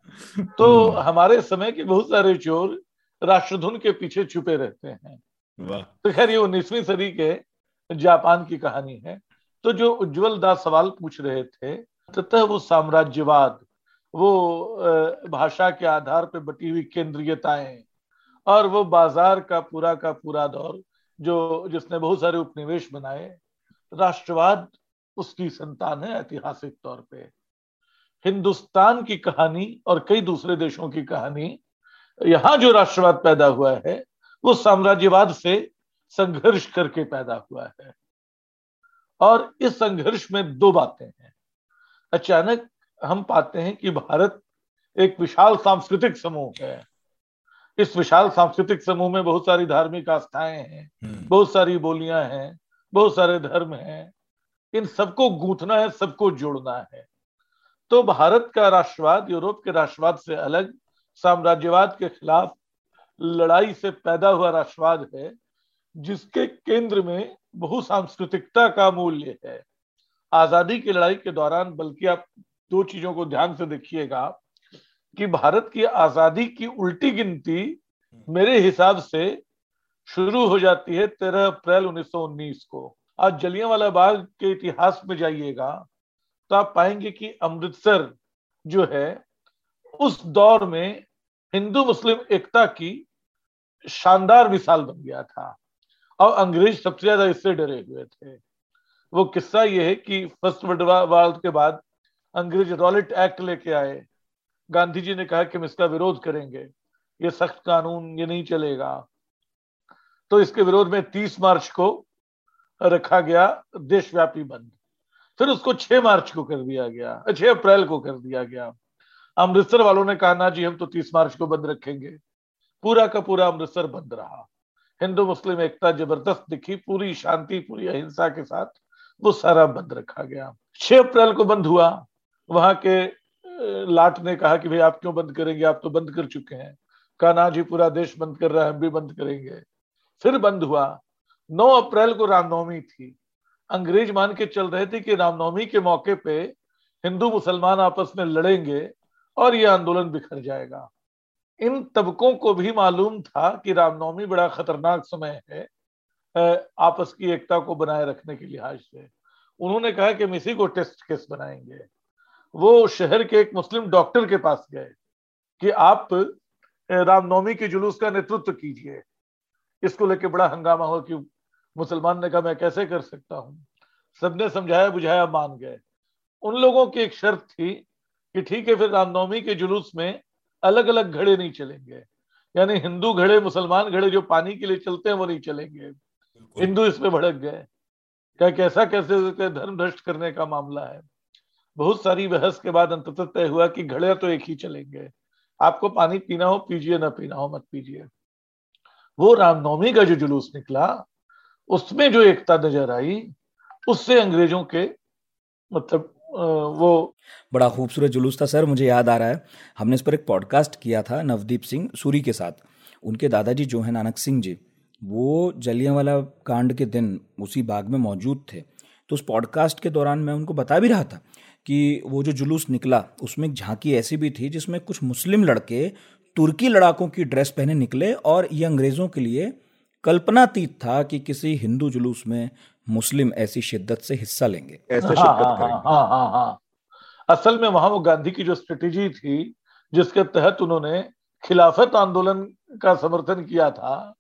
तो हमारे समय के बहुत सारे चोर राष्ट्रधुन के पीछे छुपे रहते हैं। तो खैर, ये उन्नीसवीं सदी के जापान की कहानी है। तो जो उज्जवल दास सवाल पूछ रहे थे तथा वो साम्राज्यवाद, वो भाषा के आधार पर बटी हुई केंद्रीयताएँ और वो बाज़ार का पूरा का पूरा दौर, जो, जिसने बहुत सारे उपनिवेश बनाए, राष्ट्रवाद उसकी संतान है ऐतिहासिक तौर पे। हिंदुस्तान की कहानी और कई दूसरे देशों की कहानी, यहाँ जो राष्ट्रवाद पैदा हुआ है वो साम्राज्यवाद से संघर्ष करके पैदा हुआ है। और इस संघर्ष में दो बातें हैं। अचानक हम पाते हैं कि भारत एक विशाल सांस्कृतिक समूह है। इस विशाल सांस्कृतिक समूह में बहुत सारी धार्मिक आस्थाएँ हैं हम्म। बहुत सारी बोलियाँ हैं बहुत सारे धर्म हैं। इन सबको गूंथना है सबको जोड़ना है। तो भारत का राष्ट्रवाद यूरोप के राष्ट्रवाद से अलग साम्राज्यवाद के खिलाफ लड़ाई से पैदा हुआ राष्ट्रवाद है, जिसके केंद्र में बहुसांस्कृतिकता का मूल्य है। आज़ादी की लड़ाई के दौरान, बल्कि आप दो चीज़ों को ध्यान से देखिएगा, कि भारत की आज़ादी की उल्टी गिनती मेरे हिसाब से शुरू हो जाती है तेरह अप्रैल 1919 को। आज जलियांवाला बाग के इतिहास में जाइएगा तो आप पाएँगे कि अमृतसर जो है, उस दौर में हिंदू मुस्लिम एकता की शानदार मिसाल बन गया था। और अंग्रेज़ सबसे ज़्यादा इससे डरे हुए थे। वो किस्सा ये है कि फ़र्स्ट वर्ल्ड वार के बाद अंग्रेज़ रॉलेट एक्ट लेके आए। गांधी जी ने कहा कि हम इसका विरोध करेंगे। ये सख्त कानून, ये नहीं चलेगा। तो इसके विरोध में 30 मार्च को रखा गया देशव्यापी बंद। फिर उसको 6 मार्च को कर दिया गया 6 अप्रैल को कर दिया गया। अमृतसर वालों ने कहा, ना जी, हम तो 30 मार्च को बंद रखेंगे। पूरा का पूरा अमृतसर बंद रहा। हिंदू, मुस्लिम, एकता ज़बरदस्त दिखी, पूरी शांति, पूरी अहिंसा के साथ वो सारा बंद रखा गया। 6 अप्रैल को बंद हुआ। वहाँ के लाट ने कहा कि, भाई, आप क्यों बंद करेंगे? आप तो बंद कर चुके हैं। कहा, ना जी, पूरा देश बंद कर रहा है, हम भी बंद करेंगे। फिर बंद हुआ। 9 अप्रैल को रामनवमी थी। अंग्रेज़ मान के चल रहे थे कि रामनवमी के मौके पे हिंदू, मुसलमान आपस में लड़ेंगे। और यह आंदोलन बिखर जाएगा। इन तबकों को भी मालूम था कि रामनवमी बड़ा खतरनाक समय है आपस की एकता को बनाए रखने के लिहाज से। उन्होंने कहा कि हम इसी को टेस्ट केस बनाएँगे। वो शहर के एक मुस्लिम डॉक्टर के पास गए कि आप रामनवमी के जुलूस का नेतृत्व कीजिए। इसको लेके बड़ा हंगामा हुआ कि मुसलमान ने कहा, मैं कैसे कर सकता हूँ? सबने समझाया बुझाया मान गए। उन लोगों की एक शर्त थी कि ठीक है फिर रामनवमी के जुलूस में अलग अलग घड़े नहीं चलेंगे। यानी हिंदू घड़े मुसलमान घड़े जो पानी के लिए चलते हैं वो नहीं चलेंगे। हिंदू इसमें भड़क गए। क्या कैसा कैसे धर्म भ्रष्ट करने का मामला है? बहुत सारी बहस के बाद अंततः तय हुआ कि घड़े तो एक ही चलेंगे। आपको पानी पीना हो पीजिए ना पीना हो मत पीजिए। वो रामनवमी का जो जुलूस निकला उसमें जो एकता नज़र आई उससे अंग्रेज़ों के मतलब वो बड़ा खूबसूरत जुलूस था, सर, मुझे याद आ रहा है। हमने इस पर एक पॉडकास्ट किया था, नवदीप सिंह, सूरी के साथ। उनके दादाजी जो है, नानक सिंह जी, वो जलियांवाला कांड के दिन उसी बाग में मौजूद थे। तो उस पॉडकास्ट के दौरान मैं उनको बता भी रहा था कि वो जो जुलूस निकला, उसमें एक झांकी ऐसी भी थी, जिसमें कुछ मुस्लिम लड़के तुर्की लड़ाकों की ड्रेस पहने निकले और ये अंग्रेज़ों के लिए कल्पनातीत था कि किसी हिंदू जुलूस में मुस्लिम ऐसी शिद्दत से हिस्सा लेंगे। ऐसे हाँ, शिद्दत हाँ, करेंगे। हाँ, हाँ, हाँ, असल में वहाँ वो गांधी की जो स्ट्रेटेजी थी जिसके तहत उन्होंने खिलाफत आंदोलन का समर्थन किया था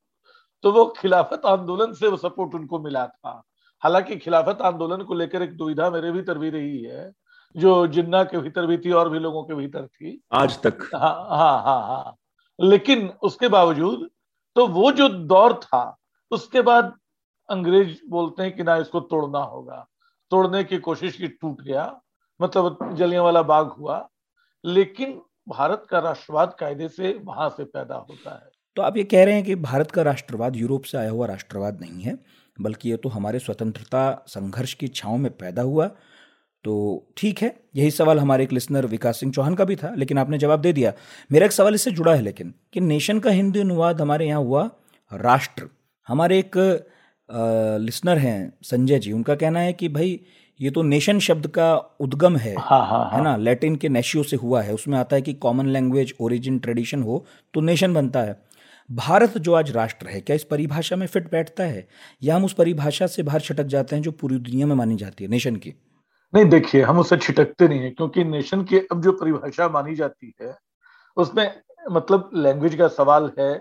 तो वो खिलाफत आंदोलन से वो सपोर्ट उनको मिला था। हालाँकि खिलाफत आंदोलन को लेकर एक दुविधा मेरे भीतर भी रही है जो जिन्ना के भीतर भी थी और भी लोगों के भीतर थी। आज तक। हाँ हाँ हाँ हाँ। लेकिन उसके बावजूद तो वो जो दौर था उसके बाद अंग्रेज़ बोलते हैं कि ना इसको तोड़ना होगा। तोड़ने की कोशिश की, टूट गया। मतलब जलिया वाला बाग हुआ। लेकिन भारत का राष्ट्रवाद कायदे से वहाँ से पैदा होता है। तो आप ये कह रहे हैं कि भारत का राष्ट्रवाद यूरोप से आया हुआ राष्ट्रवाद नहीं है, बल्कि ये तो हमारे स्वतंत्रता संघर्ष की छाओं में पैदा हुआ। तो ठीक है, यही सवाल हमारे एक लिसनर विकास सिंह चौहान का भी था, लेकिन आपने जवाब दे दिया। मेरा एक सवाल इससे जुड़ा है लेकिन, कि नेशन का हिंदी अनुवाद हमारे यहाँ हुआ राष्ट्र। हमारे एक लिसनर हैं संजय जी उनका कहना है कि भाई ये तो नेशन शब्द का उद्गम है हाँ, हाँ, हाँ. है ना? लैटिन के नेशियो से हुआ है उसमें आता है कि कॉमन लैंग्वेज ओरिजिन ट्रेडिशन हो तो नेशन बनता है। भारत जो आज राष्ट्र है क्या इस परिभाषा में फिट बैठता है? या हम उस परिभाषा से बाहर छटक जाते हैं जो पूरी दुनिया में मानी जाती है नेशन की? नहीं देखिए हम उससे छिटकते नहीं है क्योंकि नेशन की अब जो परिभाषा मानी जाती है उसमें मतलब लैंग्वेज का सवाल है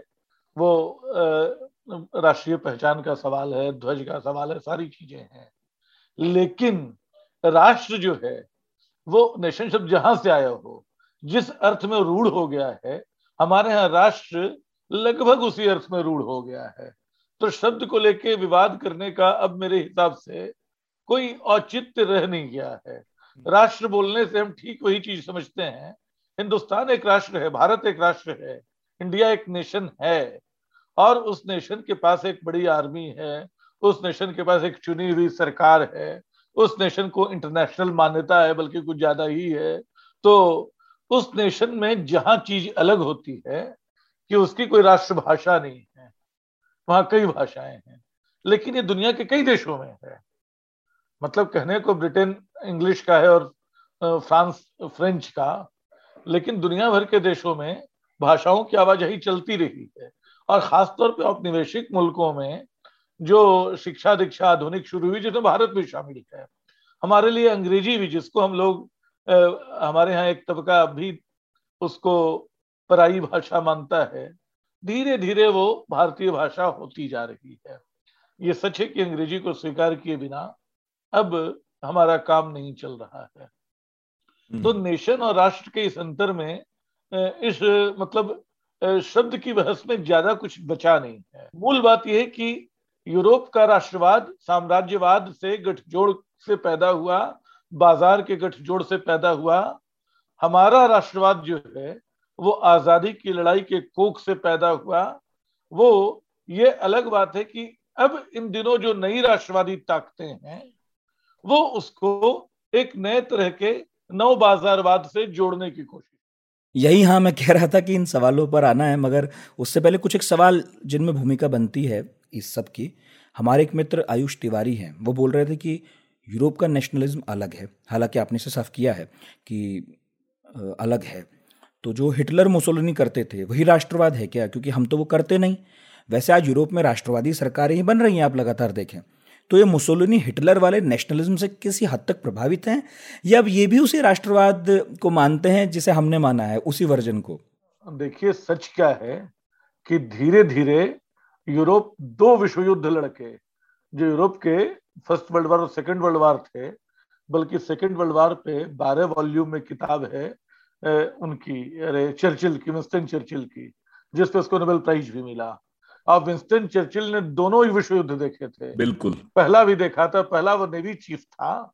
वो राष्ट्रीय पहचान का सवाल है, ध्वज का सवाल है, सारी चीज़ें हैं। लेकिन राष्ट्र जो है, वो नेशन शब्द जहाँ से आया हो, जिस अर्थ में रूढ़ हो गया है, हमारे यहाँ राष्ट्र लगभग उसी अर्थ में रूढ़ हो गया है। तो शब्द को लेके विवाद करने का अब मेरे हिसाब से कोई औचित्य रह नहीं गया है। राष्ट्र बोलने से हम ठीक वही चीज़ समझते हैं। हिंदुस्तान एक राष्ट्र है, भारत एक राष्ट्र है, इंडिया एक नेशन है। और उस नेशन के पास एक बड़ी आर्मी है, उस नेशन के पास एक चुनी हुई सरकार है, उस नेशन को इंटरनेशनल मान्यता है, बल्कि कुछ ज़्यादा ही है तो उस नेशन में जहाँ चीज़ अलग होती है कि उसकी कोई राष्ट्रभाषा नहीं है, वहाँ कई भाषाएँ हैं, लेकिन ये दुनिया के कई देशों में है। मतलब कहने को ब्रिटेन इंग्लिश का है और फ्रांस, फ्रेंच का, लेकिन दुनिया भर के देशों में भाषाओं की आवाजाही चलती रही है। और खासतौर पर औपनिवेशिक मुल्कों में जो शिक्षा दीक्षा आधुनिक शुरू हुई जिसमें भारत भी शामिल है। हमारे लिए अंग्रेज़ी भी जिसको हम लोग आ, हमारे यहाँ एक तबका अभी उसको पराई भाषा मानता है धीरे धीरे वो भारतीय भाषा होती जा रही है। ये सच है कि अंग्रेज़ी को स्वीकार किए बिना अब हमारा काम नहीं चल रहा है। हम्म। तो नेशन और राष्ट्र के इस अंतर में इस मतलब शब्द की बहस में ज़्यादा कुछ बचा नहीं है। मूल बात यह है कि यूरोप का राष्ट्रवाद, साम्राज्यवाद से गठजोड़ से पैदा हुआ, बाज़ार के गठजोड़ से पैदा हुआ, हमारा राष्ट्रवाद जो है, वो आज़ादी की लड़ाई के कोख से पैदा हुआ। वो, ये अलग बात है कि अब इन दिनों जो नई राष्ट्रवादी ताकतें हैं, वो उसको एक नए तरह के नव बाजारवाद से जोड़ने की कोशिश यही हाँ मैं कह रहा था कि इन सवालों पर आना है, मगर उससे पहले कुछ एक सवाल जिनमें भूमिका बनती है इस सब की। हमारे एक मित्र आयुष तिवारी हैं। वो बोल रहे थे कि यूरोप का नेशनलिज्म अलग है। हालाँकि आपने इसे साफ़ किया है कि अलग है। तो जो हिटलर मुसोलिनी करते थे, वही राष्ट्रवाद है क्या? क्योंकि हम तो वो करते नहीं। वैसे आज यूरोप में राष्ट्रवादी सरकारें ही बन रही हैं, आप लगातार देखें। तो ये मुसोलिनी हिटलर वाले नेशनलिज्म से किसी हद तक प्रभावित हैं? या अब ये भी उसी राष्ट्रवाद को मानते हैं जिसे हमने माना है, उसी वर्जन को? देखिए, सच क्या है कि धीरे धीरे यूरोप दो विश्व युद्ध लड़के, जो यूरोप के फ़र्स्ट वर्ल्ड वार और सेकेंड वर्ल्ड वार थे, बल्कि सेकेंड वर्ल्ड वार पे बारह वॉल्यूम में किताब है उनकी, अरे, चर्चिल की, विंस्टन चर्चिल की, जिसपे उसको नोबेल प्राइज भी मिला। अब विंस्टन चर्चिल ने दोनों ही विश्व युद्ध देखे थे। बिल्कुल। पहला भी देखा था पहला वो नेवी चीफ था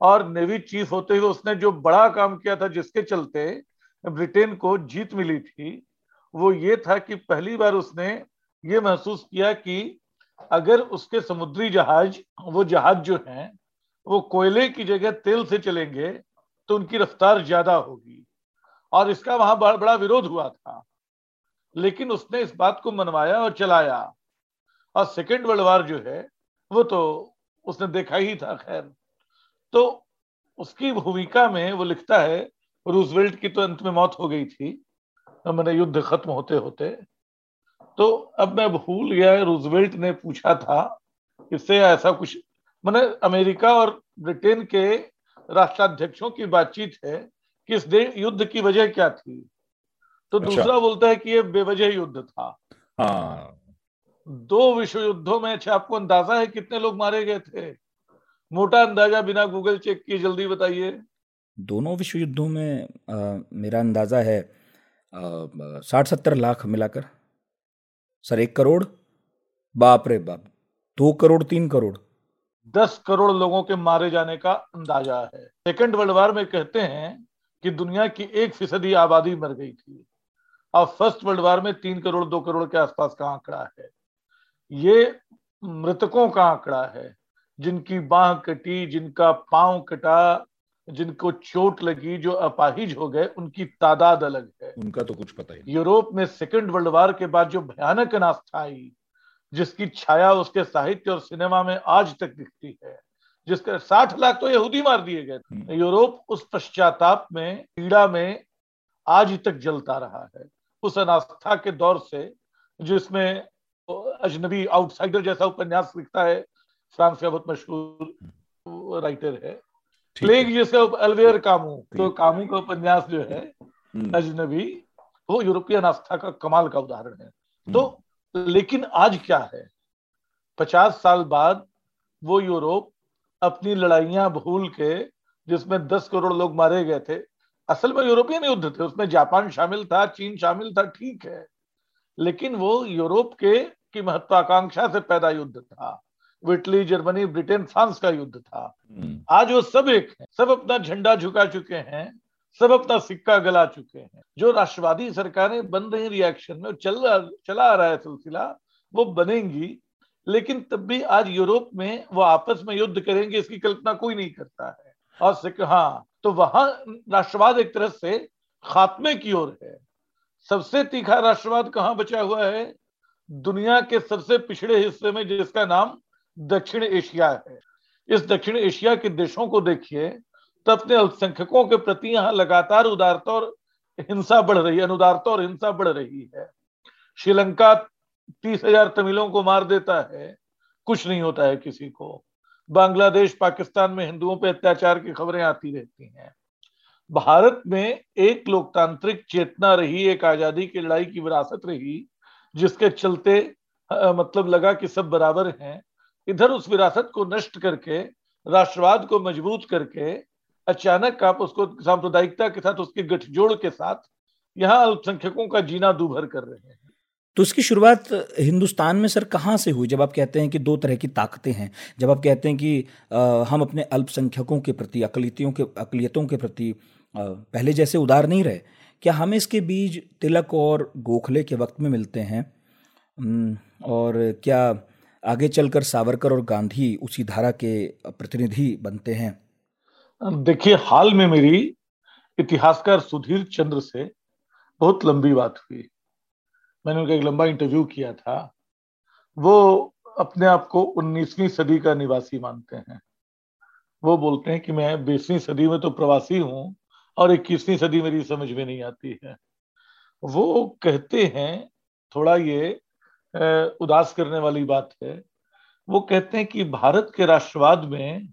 और नेवी चीफ होते हुए उसने जो बड़ा काम किया था जिसके चलते ब्रिटेन को जीत मिली थी वो ये था कि पहली बार उसने ये महसूस किया कि अगर उसके समुद्री जहाज़ वो जहाज़ जो हैं वो कोयले की जगह तेल से चलेंगे तो उनकी रफ्तार ज़्यादा होगी। और इसका वहाँ बड़ा विरोध हुआ था। लेकिन उसने इस बात को मनवाया और चलाया। और सेकेंड वर्ल्ड वार जो है, वो तो उसने देखा ही था, खैर। तो उसकी भूमिका में वो लिखता है, रूजवेल्ट की तो अंत में मौत हो गई थी तो मैंने युद्ध खत्म होते होते। तो अब मैं भूल गया, रूजवेल्ट ने पूछा था, इससे ऐसा कुछ, मैंने अमेरिका और ब्रिटेन के राष्ट्राध्यक्षों की बातचीत है कि इस युद्ध की वजह क्या थी? तो अच्छा। दूसरा बोलता है कि ये बेवजह युद्ध था। हाँ। दो विश्व युद्धों में अच्छा आपको अंदाज़ा है कितने लोग मारे गए थे? मोटा अंदाज़ा बिना गूगल चेक किए जल्दी बताइए। दोनों विश्व युद्धों में आ, मेरा अंदाज़ा है साठ सत्तर लाख मिलाकर। सर एक करोड़? बाप रे बाप। दो करोड़ तीन करोड़। दस करोड़ लोगों के मारे जाने का अंदाज़ा है। सेकेंड वर्ल्ड वार में कहते हैं कि दुनिया की एक फ़ीसदी आबादी मर गई थी। अब फ़र्स्ट वर्ल्ड वार में तीन करोड़ दो करोड़ के आसपास का आंकड़ा है। ये मृतकों का आंकड़ा है जिनकी बाह कटी जिनका पाँव कटा जिनको चोट लगी जो अपाहिज हो गए उनकी तादाद अलग है। उनका तो कुछ पता ही यूरोप में सेकेंड वर्ल्ड वार के बाद जो भयानक अनास्था आई जिसकी छाया उसके साहित्य और सिनेमा में आज तक दिखती है जिसके साठ लाख तो यहूदी मार दिए गए। हम्म। यूरोप उस पश्चाताप में पीड़ा में आज तक जलता रहा है। उस अनास्था के दौर से जिसमें अजनबी आउटसाइडर जैसा उपन्यास लिखता है फ्रांस का बहुत मशहूर राइटर है। प्लेग जैसे अलवेयर कामू तो कामू का उपन्यास जो है हम्म। अजनबी वो यूरोपीय अनास्था का कमाल का उदाहरण है। तो लेकिन आज क्या है? पचास साल बाद वो यूरोप अपनी लड़ाइयाँ भूल के जिसमें दस करोड़ लोग मारे गए थे असल में यूरोपियन युद्ध थे उसमें जापान शामिल था चीन शामिल था ठीक है। लेकिन वो यूरोप के की महत्वाकांक्षा से पैदा युद्ध था। इटली जर्मनी ब्रिटेन फ्रांस का युद्ध था। हम्म, आज वो सब एक है सब अपना झंडा झुका चुके हैं सब अपना सिक्का गला चुके हैं। जो राष्ट्रवादी सरकारें बन रही रिएक्शन में चल चला आ रहा है सिलसिला वो बनेंगी। लेकिन तब भी आज यूरोप में वो आपस में युद्ध करेंगे इसकी कल्पना कोई नहीं करता है। और सिक- हाँ तो वहाँ राष्ट्रवाद एक तरह से खात्मे की ओर है। सबसे तीखा राष्ट्रवाद कहाँ बचा हुआ है? दुनिया के सबसे पिछड़े हिस्से में, जिसका नाम दक्षिण एशिया है। इस दक्षिण एशिया के देशों को देखिए तो अपने अल्पसंख्यकों के प्रति यहाँ लगातार उदारता और हिंसा बढ़ रही है, अनुदारता और हिंसा बढ़ रही है। श्रीलंका तीस हज़ार तमिलों को मार देता है, कुछ नहीं होता है किसी को। बांग्लादेश पाकिस्तान में हिंदुओं पर अत्याचार की खबरें आती रहती हैं। भारत में एक लोकतांत्रिक चेतना रही एक आज़ादी की लड़ाई की विरासत रही जिसके चलते अ, मतलब लगा कि सब बराबर हैं। इधर उस विरासत को नष्ट करके राष्ट्रवाद को मज़बूत करके अचानक आप उसको सांप्रदायिकता के साथ उसके गठजोड़ के साथ यहाँ अल्पसंख्यकों का जीना दूभर कर रहे हैं। तो इसकी शुरुआत हिंदुस्तान में सर कहाँ से हुई? जब आप कहते हैं कि दो तरह की ताकतें हैं जब आप कहते हैं कि अ, हम अपने अल्पसंख्यकों के प्रति अकलियतियों के अकलियतों के प्रति अ, पहले जैसे उदार नहीं रहे क्या हमें इसके बीज तिलक और गोखले के वक्त में मिलते हैं? और क्या आगे चलकर सावरकर और गांधी उसी धारा के प्रतिनिधि बनते हैं? देखिए हाल में मेरी इतिहासकार सुधीर चंद्र से बहुत लंबी बात हुई। मैंने उनका एक लंबा इंटरव्यू किया था। वो अपने आप को 19वीं सदी का निवासी मानते हैं। वो बोलते हैं कि मैं 20वीं सदी में तो प्रवासी हूँ और 21वीं सदी मेरी समझ में नहीं आती है। वो कहते हैं थोड़ा ये उदास करने वाली बात है। वो कहते हैं कि भारत के राष्ट्रवाद में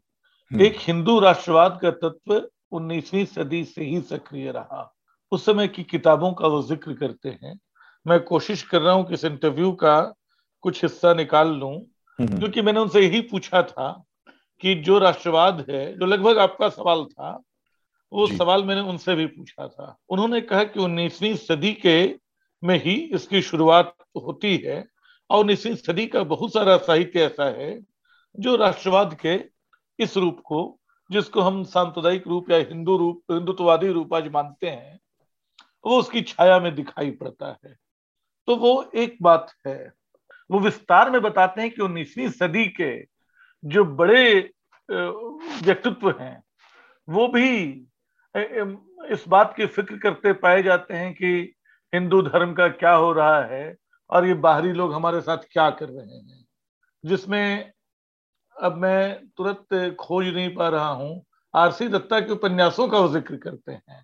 एक हिंदू राष्ट्रवाद का तत्व 19वीं सदी से ही सक्रिय रहा। उस समय की किताबों का वो ज़िक्र करते हैं। मैं कोशिश कर रहा हूँ कि इस इंटरव्यू का कुछ हिस्सा निकाल लूँ क्योंकि मैंने उनसे यही पूछा था कि जो राष्ट्रवाद है जो लगभग आपका सवाल था वो सवाल मैंने उनसे भी पूछा था। उन्होंने कहा कि 19वीं सदी के में ही इसकी शुरुआत होती है और 19वीं सदी का बहुत सारा साहित्य ऐसा है जो राष्ट्रवाद के इस रूप को जिसको हम सांप्रदायिक रूप या हिंदू रूप हिंदुत्ववादी रूप आज मानते हैं वो उसकी छाया में दिखाई पड़ता है। तो वो एक बात है। वो विस्तार में बताते हैं कि उन्नीसवीं सदी के जो बड़े व्यक्तित्व हैं, वो भी इस बात की फ़िक्र करते पाए जाते हैं कि हिंदू धर्म का क्या हो रहा है और ये बाहरी लोग हमारे साथ क्या कर रहे हैं। जिसमें अब मैं तुरंत खोज नहीं पा रहा हूँ। आरसी दत्ता के उपन्यासों का वो ज़िक्र करते हैं।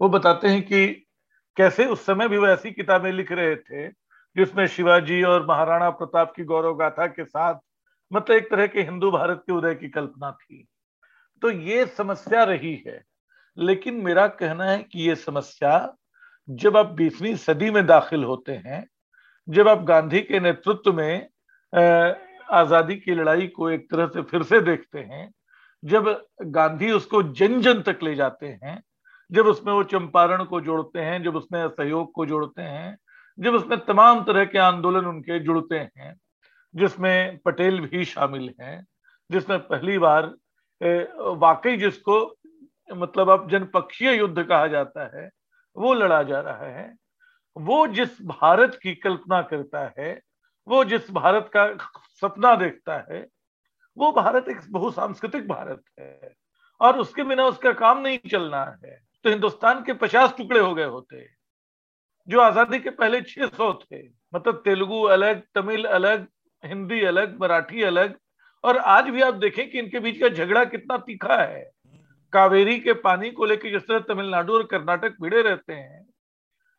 वो बताते हैं कि कैसे उस समय भी वो ऐसी किताबें लिख रहे थे जिसमें शिवाजी और महाराणा प्रताप की गौरव गाथा के साथ मतलब एक तरह के हिंदू भारत के उदय की कल्पना थी। तो ये समस्या रही है, लेकिन मेरा कहना है कि ये समस्या जब आप बीसवीं सदी में दाखिल होते हैं, जब आप गांधी के नेतृत्व में आज़ादी की लड़ाई को एक तरह से फिर से देखते हैं, जब गांधी उसको जन जन तक ले जाते हैं जब उसमें वो चंपारण को जोड़ते हैं, जब उसमें असहयोग को जोड़ते हैं, जब उसमें तमाम तरह के आंदोलन उनके जुड़ते हैं, जिसमें पटेल भी शामिल हैं, जिसमें पहली बार वाकई जिसको मतलब अब जनपक्षीय युद्ध कहा जाता है, वो लड़ा जा रहा है। वो जिस भारत की कल्पना करता है, वो जिस भारत का सपना देखता है, वो भारत एक बहुसांस्कृतिक भारत है और उसके बिना उसका काम नहीं चलना है। तो हिंदुस्तान के पचास टुकड़े हो गए होते, जो आज़ादी के पहले 600 थे। मतलब तेलुगु अलग, तमिल अलग, हिंदी अलग, मराठी अलग। और आज भी आप देखें कि इनके बीच का झगड़ा कितना तीखा है। कावेरी के पानी को लेकर जिस तरह तमिलनाडु और कर्नाटक भिड़े रहते हैं,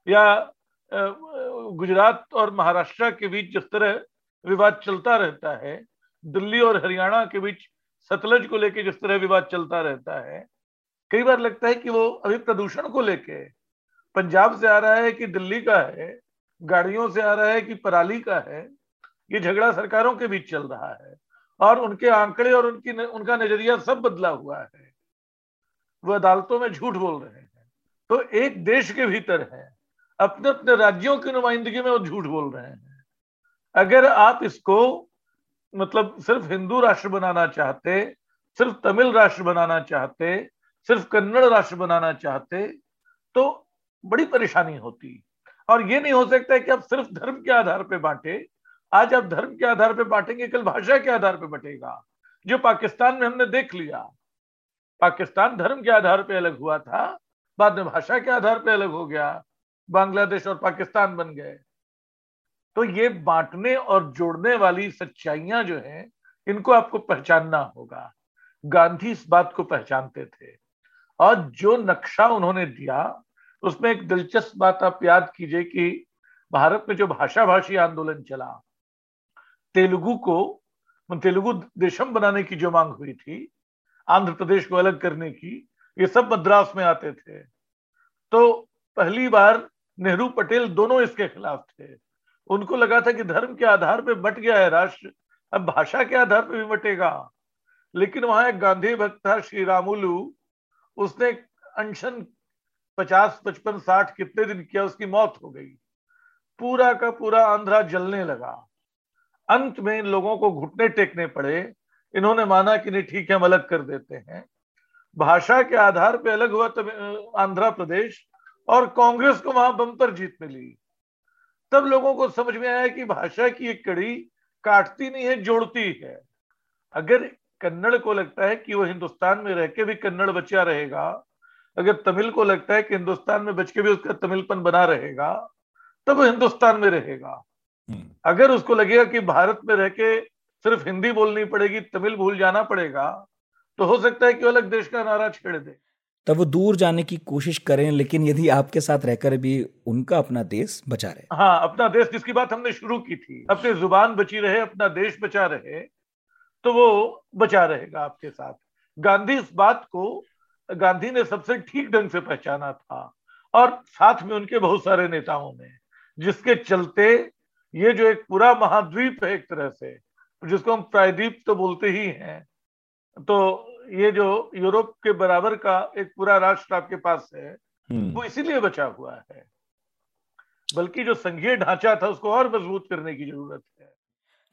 या गुजरात और महाराष्ट्र के बीच जिस तरह विवाद चलता रहता है, दिल्ली और हरियाणा के बीच सतलज को लेकर जिस तरह विवाद चलता रहता है कई बार लगता है कि वो अभी प्रदूषण को लेके पंजाब से आ रहा है कि दिल्ली का है गाड़ियों से आ रहा है कि पराली का है ये झगड़ा सरकारों के बीच चल रहा है और उनके आंकड़े और उनकी न, उनका नज़रिया सब बदला हुआ है। वो अदालतों में झूठ बोल रहे हैं। तो एक देश के भीतर है अपने अपने राज्यों की नुमाइंदगी में वो झूठ बोल रहे हैं। अगर आप इसको मतलब सिर्फ़ हिंदू राष्ट्र बनाना चाहते सिर्फ़ तमिल राष्ट्र बनाना चाहते सिर्फ़ कन्नड़ राष्ट्र बनाना चाहते तो बड़ी परेशानी होती। और ये नहीं हो सकता कि आप सिर्फ़ धर्म के आधार पर बांटे। आज आप धर्म के आधार पर बांटेंगे, कल भाषा के आधार पर बटेगा। जो पाकिस्तान में हमने देख लिया, पाकिस्तान धर्म के आधार पर अलग हुआ था, बाद में भाषा के आधार पर अलग हो गया, बांग्लादेश और पाकिस्तान बन गए। तो ये बांटने और जोड़ने वाली सच्चाइयाँ जो हैं, इनको आपको पहचानना होगा। गांधी इस बात को पहचानते थे। और जो नक्शा उन्होंने दिया, उसमें एक दिलचस्प बात आप याद कीजिए कि भारत में जो भाषा भाषी आंदोलन चला, तेलुगु को तेलुगु देशम बनाने की जो मांग हुई थी, आंध्र प्रदेश को अलग करने की, ये सब मद्रास में आते थे। तो पहली बार नेहरू पटेल दोनों इसके खिलाफ थे। उनको लगा था कि धर्म के आधार पर बट गया है, राष्ट्र, अब भाषा के आधार पर भी बटेगा। लेकिन वहाँ एक गांधी भक्त था, श्री रामुलू उसने अनशन पचास, पचपन, साठ कितने दिन किया, उसकी मौत हो गई। पूरा का पूरा आंध्रा जलने लगा। अंत में इन लोगों को घुटने टेकने पड़े। इन्होंने माना कि नहीं, ठीक है, हम अलग कर देते हैं। भाषा के आधार पर अलग हुआ तब आंध्र प्रदेश और कांग्रेस को वहाँ बम्पर जीत मिली। तब लोगों को समझ में आया कि भाषा की एक कड़ी काटती नहीं है, जोड़ती है। अगर कन्नड़ को लगता है कि वो हिंदुस्तान में रह के भी कन्नड़ बचा रहेगा। अगर तमिल को लगता है कि हिंदुस्तान में बच के भी उसका तमिलपन बना रहेगा तब वो हिंदुस्तान में रहेगा। हम्म। अगर उसको लगेगा कि भारत में रह के सिर्फ़ हिंदी बोलनी पड़ेगी तमिल भूल जाना पड़ेगा तो हो सकता है कि अलग देश का नारा छेड़ दे। तब वो दूर जाने की कोशिश करें लेकिन यदि आपके साथ रहकर भी उनका अपना देश बचा रहे। हाँ अपना देश जिसकी बात हमने शुरू की थी। अपनी ज़ुबान बची रहे अपना देश बचा रहे तो वो बचा रहेगा आपके साथ। गांधी इस बात को गांधी ने सबसे ठीक ढंग से पहचाना था और साथ में उनके बहुत सारे नेताओं ने जिसके चलते ये जो एक पूरा महाद्वीप है एक तरह से जिसको हम प्रायद्वीप तो बोलते ही हैं तो ये जो यूरोप के बराबर का एक पूरा राष्ट्र आपके पास है हम्म। वो इसीलिए बचा हुआ है। बल्कि जो संघीय ढांचा था उसको और मज़बूत करने की ज़रूरत है।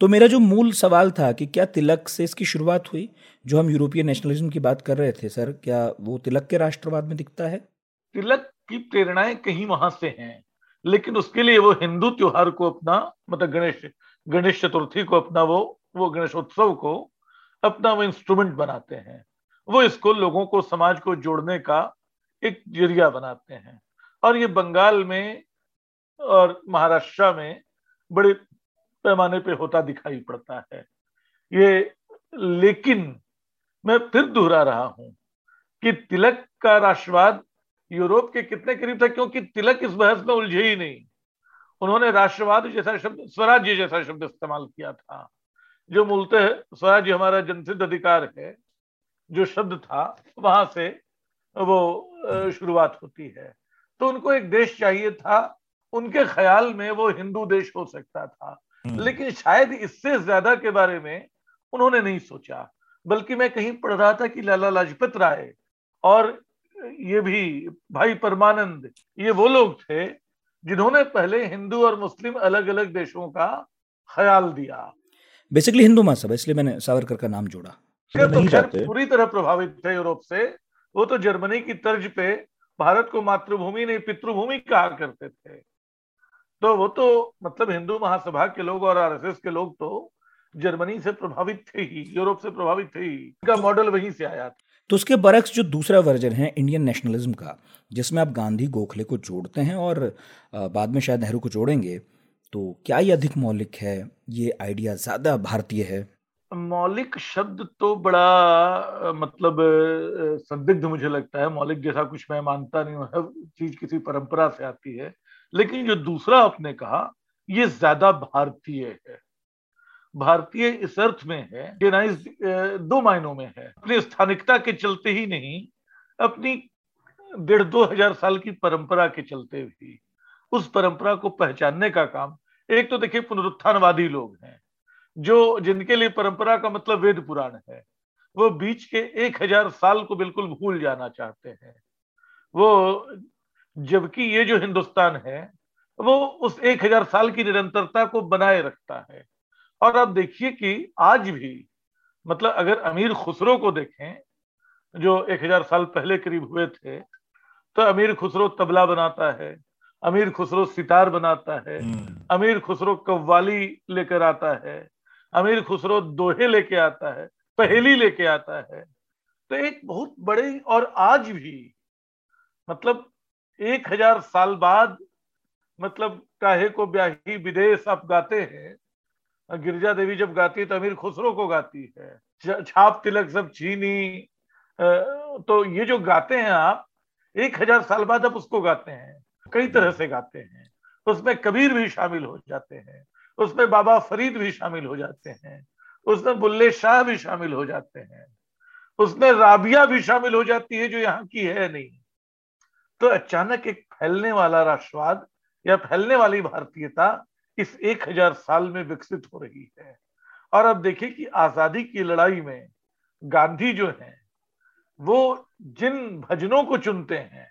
तो मेरा जो मूल सवाल था कि क्या तिलक से इसकी शुरुआत हुई, जो हम यूरोपीय नेशनलिज्म की बात कर रहे थे, सर, क्या वो तिलक के राष्ट्रवाद में दिखता है? तिलक की प्रेरणाएँ कहीं वहाँ से हैं, लेकिन उसके लिए वो हिंदू त्योहार को अपना मतलब गणेश गणेश चतुर्थी को अपना वो वो गणेशोत्सव को अपना वो इंस्ट्रूमेंट बनाते हैं। वो इसको लोगों को, समाज को जोड़ने का एक ज़रिया बनाते हैं। और ये बंगाल में और महाराष्ट्र में बड़े पैमाने पे होता दिखाई पड़ता है। ये लेकिन मैं फिर दोहरा रहा हूँ कि तिलक का राष्ट्रवाद यूरोप के कितने करीब था, क्योंकि तिलक इस बहस में उलझे ही नहीं। उन्होंने राष्ट्रवाद जैसा शब्द, स्वराज्य जैसा शब्द इस्तेमाल किया था। जो मूलतः स्वराज्य हमारा जनसिद्ध अधिकार है, जो शब्द था, वहाँ से वो शुरुआत होती है। तो उनको एक देश चाहिए था, उनके ख्याल में वो हिंदू देश हो सकता था। लेकिन शायद इससे ज़्यादा के बारे में उन्होंने नहीं सोचा बल्कि मैं कहीं पढ़ रहा था कि लाला लाजपत राय और ये भी भाई परमानंद ये वो लोग थे जिन्होंने पहले हिंदू और मुस्लिम अलग अलग देशों का ख्याल दिया। बेसिकली हिंदू महासभा इसलिए मैंने सावरकर का नाम जोड़ा। तो पूरी तरह प्रभावित थे यूरोप से। वो तो जर्मनी की तर्ज पे भारत को मातृभूमि नहीं पितृभूमि कहा करते थे। तो वो तो मतलब हिंदू महासभा के लोग और आरएसएस के लोग तो जर्मनी से प्रभावित थे ही यूरोप से प्रभावित थे ही। इनका मॉडल वहीं से आया था। तो उसके बरक्स जो दूसरा वर्जन है इंडियन नेशनलिज्म का जिसमें आप गांधी गोखले को जोड़ते हैं और बाद में शायद नेहरू को जोड़ेंगे तो क्या ये अधिक मौलिक है? ये आइडिया ज़्यादा भारतीय है? मौलिक शब्द तो बड़ा मतलब संदिग्ध मुझे लगता है। मौलिक जैसा कुछ मैं मानता नहीं हूँ। हर चीज़ किसी परंपरा से आती है। लेकिन जो दूसरा आपने कहा, ये ज़्यादा भारतीय है। भारतीय इस अर्थ में है डेनाइज दो मायनों में है। अपनी स्थानिकता के चलते ही नहीं, अपनी डेढ़ दो हज़ार साल की परंपरा के चलते भी। उस परंपरा को पहचानने का काम, एक तो देखिए, पुनरुत्थानवादी लोग हैं, जो जिनके लिए परंपरा का मतलब वेद पुराण है, वो बीच के एक हज़ार साल को बिल्कुल भूल जाना चाहते हैं। वो जबकि ये जो हिंदुस्तान है वो उस एक हज़ार साल की निरंतरता को बनाए रखता है और आप देखिए कि आज भी मतलब अगर अमीर खुसरो को देखें जो एक हज़ार साल पहले करीब हुए थे तो अमीर खुसरो तबला बनाता है अमीर खुसरो सितार बनाता है हम्म। अमीर खुसरो कव्वाली लेकर आता है अमीर खुसरो दोहे लेके आता है पहेली लेके आता है तो एक बहुत बड़े और आज भी मतलब एक हज़ार साल बाद मतलब काहे को ब्याही विदेश आप गाते हैं गिरजा देवी जब गाती है तो अमीर खुसरो को गाती है छाप तिलक सब चीनी तो ये जो गाते हैं आप, एक हज़ार साल बाद आप उसको गाते हैं, कई तरह से गाते हैं। उसमें कबीर भी शामिल हो जाते हैं, उसमें बाबा फरीद भी शामिल हो जाते हैं, उसमें बुल्ले शाह भी शामिल हो जाते हैं, उसमें राबिया भी शामिल हो जाती है जो यहाँ की है नहीं। तो अचानक एक फैलने वाला राष्ट्रवाद या फैलने वाली भारतीयता इस एक हज़ार साल में विकसित हो रही है। और अब देखिए कि आज़ादी की लड़ाई में गांधी जो है, वो जिन भजनों को चुनते हैं,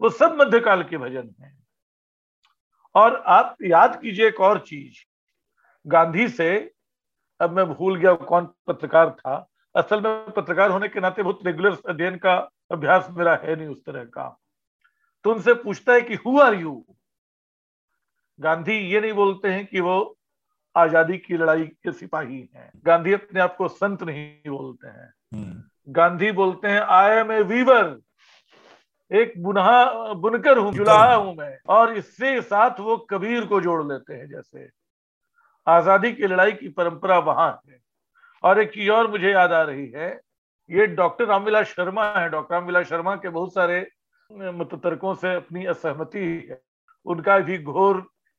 वो सब मध्यकाल के भजन हैं। और आप याद कीजिए एक और चीज़, गांधी से, अब मैं भूल गया कौन पत्रकार था, असल में पत्रकार होने के नाते बहुत रेगुलर अध्ययन का अभ्यास मेरा है नहीं उस तरह का। तो उनसे पूछता है कि हु आर यू गांधी ये नहीं बोलते हैं कि वो आज़ादी की लड़ाई के सिपाही हैं। गांधी अपने आप को संत नहीं बोलते हैं। हम्म। गांधी बोलते हैं आई एम ए वीवर एक बुनहा बुनकर हूँ जुलाहा हूँ मैं। और इससे साथ वो कबीर को जोड़ लेते हैं जैसे। आज़ादी की लड़ाई की परंपरा वहाँ है। और एक चीज़ और मुझे याद आ रही है। ये डॉक्टर रामविलास शर्मा है। डॉक्टर रामविलास शर्मा के बहुत सारे मततर्कों से अपनी असहमति है उनका भी घोर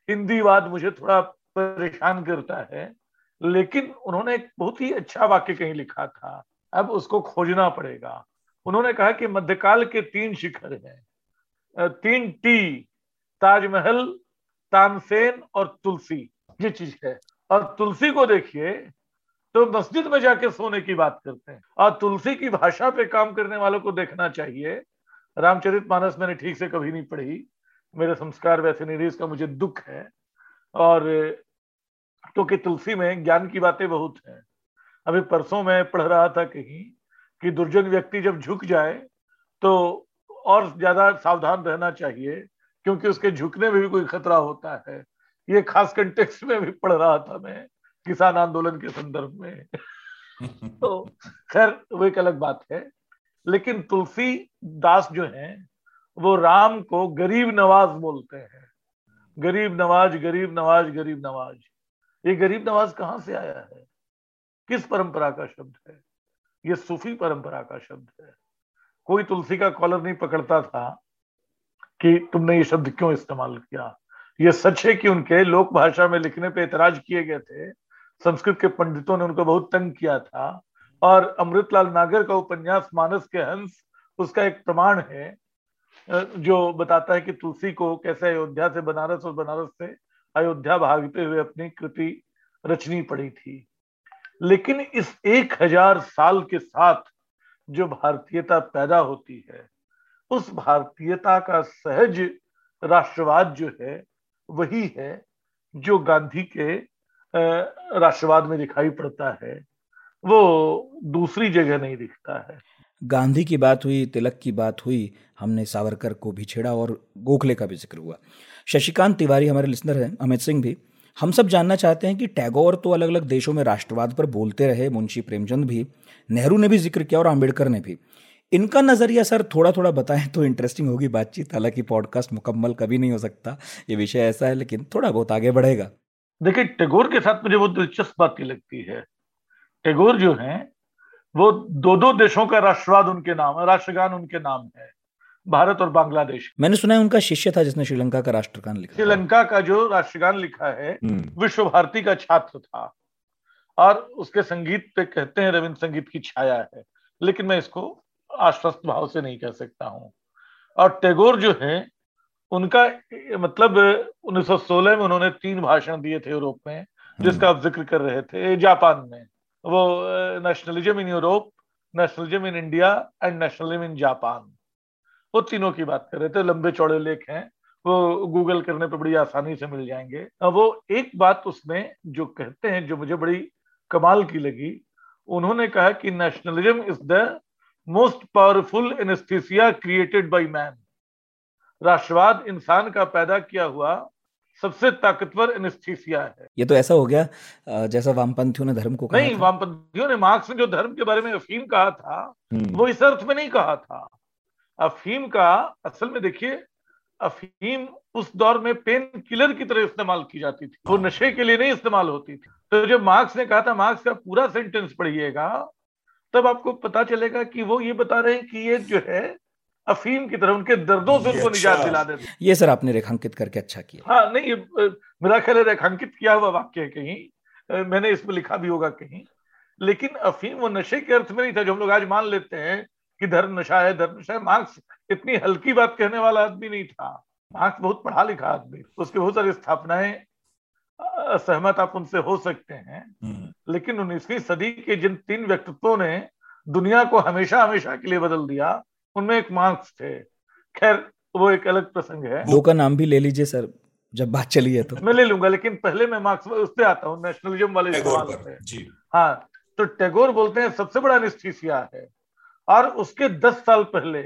हिंदीवाद मुझे थोड़ा परेशान करता है, लेकिन उन्होंने एक बहुत ही अच्छा वाक्य कहीं लिखा था, अब उसको खोजना पड़ेगा। उन्होंने कहा कि मध्यकाल के तीन शिखर हैं तीन टी, ताजमहल, तानसेन और तुलसी, ये चीज़ है। और तुलसी को देखिए तो मस्जिद में जाके सोने की बात करते हैं। और तुलसी की भाषा पे काम करने वालों को देखना चाहिए रामचरित मानस मैंने ठीक से कभी नहीं पढ़ी। मेरे संस्कार वैसे नहीं रही इसका मुझे दुख है। और, क्योंकि तो तुलसी में ज्ञान की बातें बहुत हैं। अभी परसों मैं पढ़ रहा था कहीं कि दुर्जन व्यक्ति जब झुक जाए तो और ज़्यादा सावधान रहना चाहिए, क्योंकि उसके झुकने में भी कोई खतरा होता है। ये खास कंटेक्स्ट में भी पढ़ रहा था मैं, किसान आंदोलन के संदर्भ में। तो खैर, वो एक अलग बात है। लेकिन तुलसी दास जो है, वो राम को गरीब नवाज़ बोलते हैं। गरीब नवाज़ गरीब नवाज़ गरीब नवाज़। ये गरीब नवाज़ कहाँ से आया है? किस परंपरा का शब्द है? ये सूफी परंपरा का शब्द है। कोई तुलसी का कॉलर नहीं पकड़ता था कि तुमने ये शब्द क्यों इस्तेमाल किया? ये सच है कि उनके लोक भाषा में लिखने पे एतराज़ किए गए थे? संस्कृत के पंडितों ने उनको बहुत तंग किया था। और अमृतलाल नागर का उपन्यास मानस के हंस, उसका एक प्रमाण है जो बताता है कि तुलसी को कैसे अयोध्या से बनारस और बनारस से अयोध्या भागते हुए अपनी कृति रचनी पड़ी थी। लेकिन इस एक हज़ार साल के साथ जो भारतीयता पैदा होती है, उस भारतीयता का सहज राष्ट्रवाद जो है, वही है जो गांधी के राष्ट्रवाद में दिखाई पड़ता है। वो दूसरी जगह नहीं दिखता है। गांधी की बात हुई तिलक की बात हुई हमने सावरकर को भी छेड़ा और गोखले का भी ज़िक्र हुआ। शशिकांत तिवारी हमारे लिसनर हैं अमित सिंह भी। हम सब जानना चाहते हैं कि टैगोर तो अलग अलग देशों में राष्ट्रवाद पर बोलते रहे मुंशी प्रेमचंद भी नेहरू ने भी ज़िक्र किया और आम्बेडकर ने भी। इनका नज़रिया सर थोड़ा थोड़ा बताएँ तो इंटरेस्टिंग होगी बातचीत हालाँकि पॉडकास्ट मुकम्मल कभी नहीं हो सकता ये विषय ऐसा है लेकिन थोड़ा बहुत आगे बढ़ेगा। देखिए टैगोर के साथ मुझे बहुत दिलचस्प बात लगती है टैगोर जो है वो दो दो देशों का राष्ट्रवाद उनके नाम है राष्ट्रगान उनके नाम है भारत और बांग्लादेश। मैंने सुना है उनका शिष्य था जिसने श्रीलंका का राष्ट्रगान लिखा श्रीलंका का जो राष्ट्रगान लिखा है हम्म। विश्व भारती का छात्र था। और उसके संगीत पे कहते हैं रविंद्र संगीत की छाया है लेकिन मैं इसको आश्वस्त भाव से नहीं कह सकता हूँ। और टैगोर जो है उनका मतलब 1916 में उन्होंने तीन भाषण दिए थे यूरोप में जिसका आप ज़िक्र कर रहे थे जापान में। वो nationalism in Europe nationalism in India and nationalism in Japan वो तीनों की बात कर रहे थे, लंबे चौड़े लेख हैं। वो गूगल करने पर बड़ी आसानी से मिल जाएँगे। वो एक बात उसमें जो कहते हैं, जो मुझे बड़ी कमाल की लगी, उन्होंने कहा कि nationalism is the most powerful anaesthesia created by man राष्ट्रवाद इंसान का पैदा किया हुआ सबसे ताकतवर एनेस्थीसिया है। ये तो ऐसा हो गया जैसा वामपंथियों ने धर्म को कहा नहीं वामपंथियों ने मार्क्स ने जो धर्म के बारे में अफीम कहा था हम्म। वो इस अर्थ में नहीं कहा था। अफीम का असल में देखिए अफीम उस दौर में पेन किलर की तरह इस्तेमाल की जाती थी। वो नशे के लिए नहीं इस्तेमाल होती थी। तो जब मार्क्स ने कहा था मार्क्स का पूरा सेंटेंस पढ़िएगा तब आपको पता चलेगा कि वो ये बता रहे हैं कि ये जो है अफीम की तरह उनके दर्दों से उनको निजात अच्छा। दिला देते ये सर आपने रेखांकित करके अच्छा किया। हाँ नहीं मेरा ख्याल रेखांकित किया हुआ वाक्य है कहीं। मैंने इसमें लिखा भी होगा कहीं। लेकिन अफीम वो नशे के अर्थ में नहीं था जो हम लोग आज मान लेते हैं कि धर्म नशा है धर्म नशा है। मार्क्स इतनी हल्की बात कहने वाला आदमी नहीं था। मार्क्स बहुत पढ़ा लिखा आदमी। उसकी बहुत सारी स्थापनाएँ सहमत आप उनसे हो सकते हैं। हम्म। लेकिन उन्नीसवीं सदी के जिन तीन व्यक्तित्वों ने दुनिया को हमेशा हमेशा के लिए बदल दिया उनमें एक मार्क्स थे। खैर वो एक अलग प्रसंग है। दो का नाम भी ले लीजिए सर जब बात चली है तो। मैं ले लूँगा लेकिन पहले मैं मार्क्स उस पर आता हूँ नेशनलिज्म वाले सवाल पे हाँ तो टैगोर बोलते हैं सबसे बड़ा निस्थिसिया है। और उसके दस साल पहले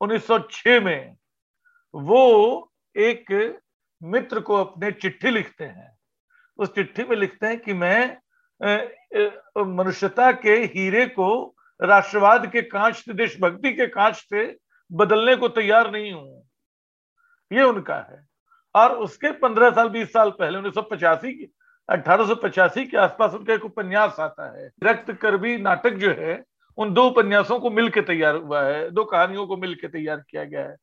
1906 में वो एक मित्र को अपने चिट्ठी लिखते हैं। उस चिट्ठी में लिखते हैं कि मैं मनुष्यता के हीरे को राष्ट्रवाद के कांच से देशभक्ति के कांच से बदलने को तैयार नहीं हूँ। ये उनका है। और उसके पंद्रह साल, बीस साल पहले, उन्नीस सौ पचासी की, अठारह सौ पचासी के आसपास उनका एक उपन्यास आता है। रक्त करबी नाटक जो है, उन दो उपन्यासों को मिलकर तैयार हुआ है, दो कहानियों को मिलकर तैयार किया गया है।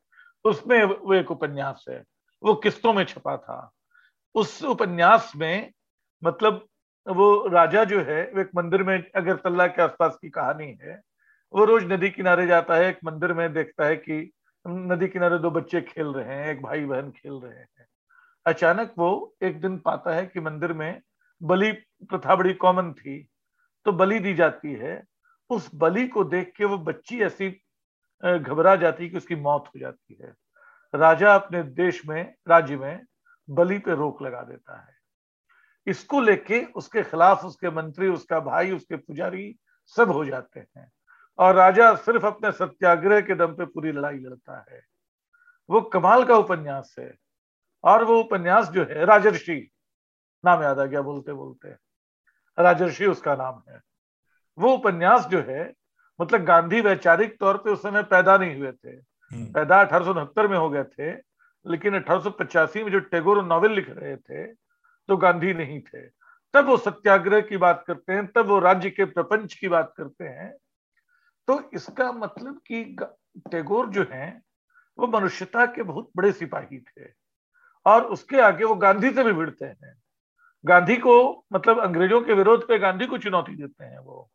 उसमें वो एक उपन्यास है, वो किस्तों में छपा था। उस उपन्यास में मतलब वो राजा जो है, वो एक मंदिर में अगरतला के आसपास की कहानी है। वो रोज नदी किनारे जाता है, एक मंदिर में देखता है कि नदी किनारे दो बच्चे खेल रहे हैं, एक भाई बहन खेल रहे हैं। अचानक वो एक दिन पाता है कि मंदिर में बलि प्रथा बड़ी कॉमन थी तो बलि दी जाती है। उस बलि को देख के वो बच्ची ऐसी घबरा जाती है कि उसकी मौत हो जाती है। राजा अपने देश में, राज्य में बलि पे रोक लगा देता है। इसको लेके उसके खिलाफ उसके मंत्री उसका भाई उसके पुजारी सब हो जाते हैं। और राजा सिर्फ़ अपने सत्याग्रह के दम पे पूरी लड़ाई लड़ता है। वो कमाल का उपन्यास है। और वो उपन्यास जो है राजर्षि नाम याद आ गया बोलते बोलते। राजर्षि उसका नाम है। वो उपन्यास जो है मतलब गांधी वैचारिक तौर पे उस समय पैदा नहीं हुए थे। हम्म। पैदा अठारह में हो गए थे लेकिन अठारह में जो टैगोर नॉवेल लिख रहे थे तो गांधी नहीं थे। तब वो सत्याग्रह की बात करते हैं, तब वो राज्य के प्रपंच की बात करते हैं। तो इसका मतलब कि टैगोर जो हैं, वो मनुष्यता के बहुत बड़े सिपाही थे और उसके आगे वो गांधी से भी भिड़ते हैं। गांधी को मतलब अंग्रेज़ों के विरोध पे गांधी को चुनौती देते हैं वो।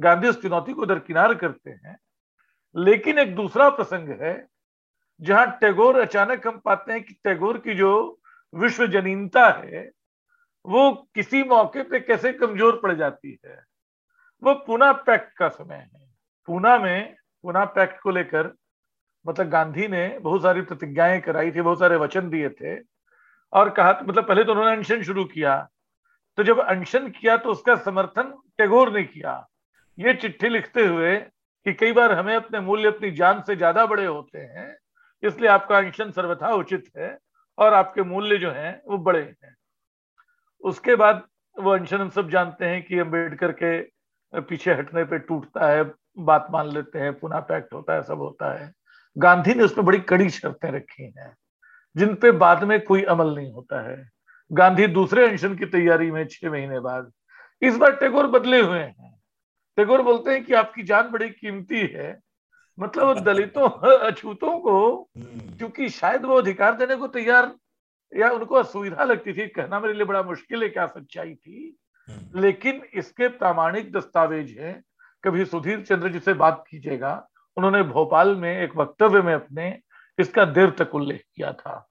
गांधी उस चुनौती को दरकिनार करते हैं। लेकिन एक दूसरा प्रसंग है, जहाँ टैगोर अचानक हम पाते हैं कि टैगोर की जो विश्व जनीनता है, वो किसी मौके पे कैसे कमज़ोर पड़ जाती है? वो पुना पैक्ट का समय है। पूना में, पुना पैक्ट को लेकर मतलब गांधी ने बहुत सारी प्रतिज्ञाएँ कराई थी, बहुत सारे वचन दिए थे और कहा मतलब पहले तो उन्होंने अनशन शुरू किया। तो जब अनशन किया तो उसका समर्थन टैगोर ने किया। ये चिट्ठी लिखते हुए कि कई बार हमें अपने मूल्य, अपनी जान से ज़्यादा बड़े होते हैं, इसलिए आपका अनशन सर्वथा उचित है। और आपके मूल्य जो हैं, वो बड़े हैं। उसके बाद वो अनशन हम सब जानते हैं कि अंबेडकर के पीछे हटने पे टूटता है, बात मान लेते हैं, पुनः पैक्ट होता है, सब होता है। गांधी ने उसमें बड़ी कड़ी शर्तें रखी हैं, जिन पे बाद में कोई अमल नहीं होता है। गांधी दूसरे अनशन की तैयारी में छह महीने बाद इस बार टैगोर बदले हुए हैं। टैगोर बोलते हैं कि आपकी जान बड़ी कीमती है मतलब दलितों अछूतों को हम्म। क्योंकि शायद वो अधिकार देने को तैयार या उनको असुविधा लगती थी कहना मेरे लिए बड़ा मुश्किल है क्या सच्चाई थी। हम्म। लेकिन इसके प्रामाणिक दस्तावेज़ हैं। कभी सुधीर चंद्र जी से बात कीजिएगा। उन्होंने भोपाल में एक वक्तव्य में अपने इसका देर तक उल्लेख किया था।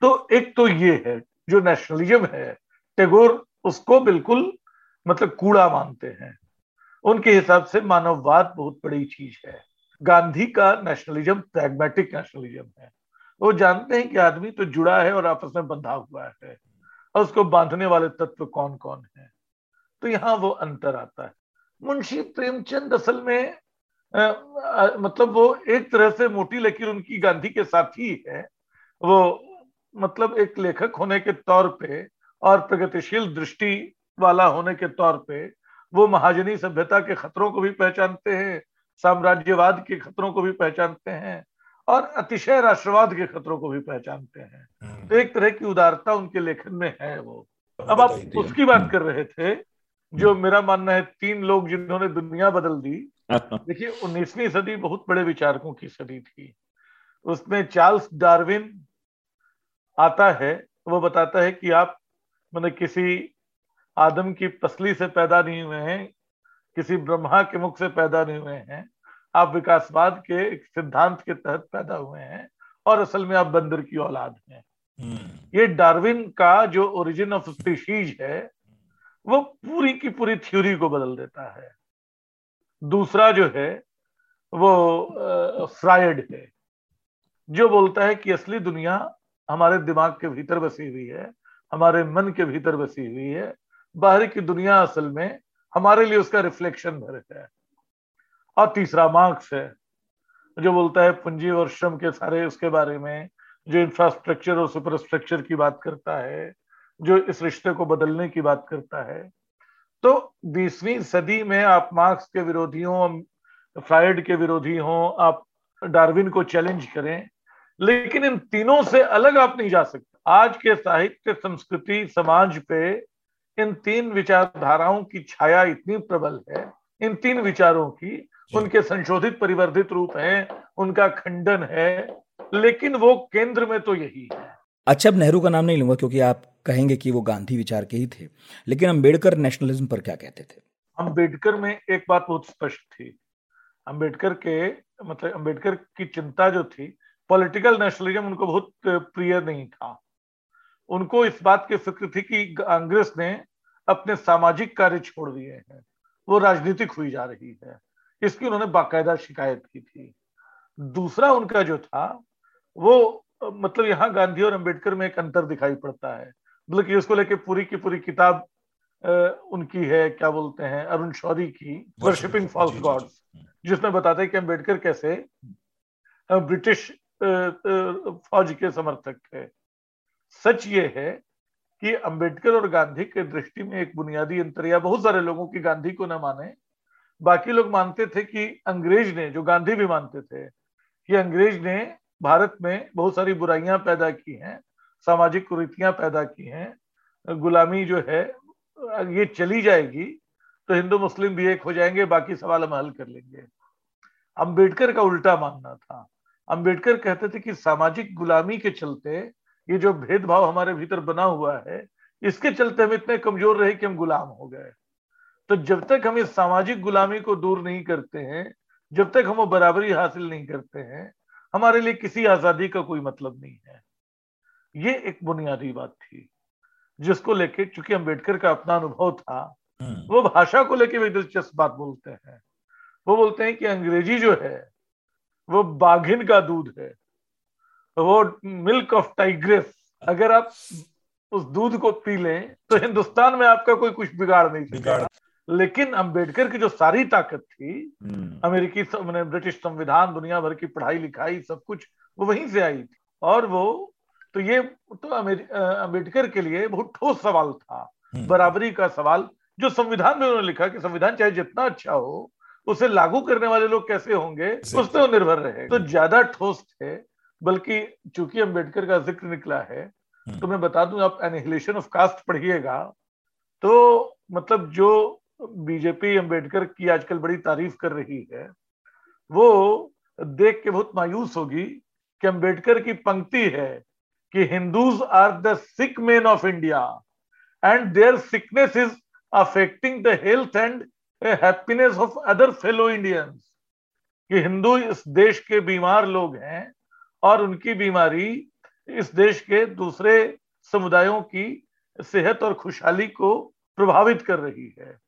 तो एक तो ये है जो नेशनलिज्म है टैगोर उसको बिल्कुल मतलब कूड़ा मानते हैं। उनके हिसाब से मानववाद बहुत बड़ी चीज़ है। गांधी का नेशनलिज्म प्रैग्मेटिक नेशनलिज्म है। वो जानते हैं कि आदमी तो जुड़ा है और आपस में बंधा हुआ है और उसको बांधने वाले तत्व कौन कौन है? तो यहाँ वो अंतर आता है। मुंशी प्रेमचंद असल में आ, आ, मतलब वो एक तरह से मोटी लकीर उनकी गांधी के साथ ही है। वो मतलब एक लेखक होने के तौर पे और प्रगतिशील दृष्टि वाला होने के तौर पे वो महाजनी सभ्यता के खतरों को भी पहचानते हैं। साम्राज्यवाद के खतरों को भी पहचानते हैं और अतिशय राष्ट्रवाद के खतरों को भी पहचानते हैं। हम्म। तो एक तरह की उदारता उनके लेखन में है वो। अब आप उसकी बात कर रहे थे जो हम्म। मेरा मानना है तीन लोग जिन्होंने दुनिया बदल दी देखिए उन्नीसवीं सदी बहुत बड़े विचारकों की सदी थी। उसमें चार्ल्स डार्विन आता है वो बताता है कि आप मैंने किसी आदम की पसली से पैदा नहीं हुए हैं किसी ब्रह्मा के मुख से पैदा नहीं हुए हैं। आप विकासवाद के एक सिद्धांत के तहत पैदा हुए हैं और असल में आप बंदर की औलाद हैं। हम्म। ये डार्विन का जो ओरिजिन ऑफ़ स्पीशीज है वो पूरी की पूरी थ्योरी को बदल देता है। दूसरा जो है वो फ्रायड है जो बोलता है कि असली दुनिया हमारे दिमाग के भीतर बसी हुई है हमारे मन के भीतर बसी हुई है बाहर की दुनिया असल में हमारे लिए उसका रिफ्लेक्शन भर है। और तीसरा मार्क्स है, जो बोलता है पूंजी और श्रम के सारे उसके बारे में, जो इंफ्रास्ट्रक्चर और सुपरस्ट्रक्चर की बात करता है, जो इस रिश्ते को बदलने की बात करता है। तो बीसवीं सदी में आप मार्क्स के विरोधी हो फ्राइड के विरोधी हो, आप डार्विन को चैलेंज करें, लेकिन इन तीनों से अलग आप नहीं जा सकते। आज के साहित्य, संस्कृति, समाज पे इन तीन विचारधाराओं की छाया इतनी प्रबल है इन तीन विचारों की उनके संशोधित परिवर्धित रूप है उनका खंडन है लेकिन वो केंद्र में तो यही है। अच्छा अब नेहरू का नाम नहीं लूँगा क्योंकि आप कहेंगे कि वो गांधी विचार के ही थे लेकिन अंबेडकर नेशनलिज्म पर क्या कहते थे? अंबेडकर में एक बात बहुत स्पष्ट थी। अंबेडकर के मतलब अंबेडकर की चिंता जो थी पॉलिटिकल नेशनलिज्म उनको बहुत प्रिय नहीं था। उनको इस बात की फ़िक्र थी कि कांग्रेस ने अपने सामाजिक कार्य छोड़ दिए हैं। वो राजनीतिक हुई जा रही है। इसकी उन्होंने बाकायदा शिकायत की थी। दूसरा उनका जो था वो मतलब यहाँ गांधी और अंबेडकर में एक अंतर दिखाई पड़ता है। मतलब कि उसको लेके पूरी की पूरी किताब उनकी है क्या बोलते हैं अरुण शौरी की वर्शिपिंग फॉल्स गॉड्स जिसमें बताते हैं कि अंबेडकर कैसे ब्रिटिश फौज के समर्थक थे। सच ये है कि अंबेडकर और गांधी के दृष्टि में एक बुनियादी अंतर, या बहुत सारे लोगों की गांधी को न माने, बाकी लोग मानते थे कि अंग्रेज़ ने, जो गांधी भी मानते थे, कि अंग्रेज़ ने भारत में बहुत सारी बुराइयाँ पैदा की हैं, सामाजिक कुरीतियाँ पैदा की हैं, गुलामी जो है, ये चली जाएगी तो हिंदू मुस्लिम भी एक हो जाएँगे, बाकी सवाल हम हल कर लेंगे। अंबेडकर का उल्टा मानना था। अंबेडकर कहते थे कि सामाजिक गुलामी के चलते ये जो भेदभाव हमारे भीतर बना हुआ है इसके चलते हम इतने कमज़ोर रहे कि हम गुलाम हो गए। तो जब तक हम इस सामाजिक गुलामी को दूर नहीं करते हैं जब तक हम वो बराबरी हासिल नहीं करते हैं हमारे लिए किसी आज़ादी का कोई मतलब नहीं है। ये एक बुनियादी बात थी जिसको लेके चूँकि अंबेडकर का अपना अनुभव था हम्म। वो भाषा को लेके भी दिलचस्प बात बोलते हैं। वो बोलते हैं कि अंग्रेज़ी जो है वो बाघिन का दूध है। वो मिल्क ऑफ़ टाइग्रेस अगर आप उस दूध को पी लें तो हिंदुस्तान में आपका कोई कुछ बिगाड़ नहीं बिगाड़ लेकिन अंबेडकर की जो सारी ताकत थी हम्म। अमेरिकी ब्रिटिश संविधान दुनिया भर की पढ़ाई लिखाई सब कुछ वो वहीं से आई थी। और वो तो ये तो अंबेडकर के लिए बहुत ठोस सवाल था। हम्म। बराबरी का सवाल जो संविधान में उन्होंने लिखा कि संविधान चाहे जितना अच्छा हो उसे लागू करने वाले लोग कैसे होंगे उस पर निर्भर रहे तो ज़्यादा ठोस थे बल्कि चूँकि अंबेडकर का ज़िक्र निकला है हम्म। तो मैं बता दूँ आप एनिहिलेशन ऑफ़ कास्ट पढ़िएगा तो मतलब जो बीजेपी अंबेडकर की आजकल बड़ी तारीफ़ कर रही है वो देख के बहुत मायूस होगी कि अंबेडकर की पंक्ति है कि Hindus are the sick man of India and their sickness is affecting the health and happiness of other fellow Indians कि हिंदू इस देश के बीमार लोग हैं और उनकी बीमारी इस देश के दूसरे समुदायों की सेहत और खुशहाली को प्रभावित कर रही है।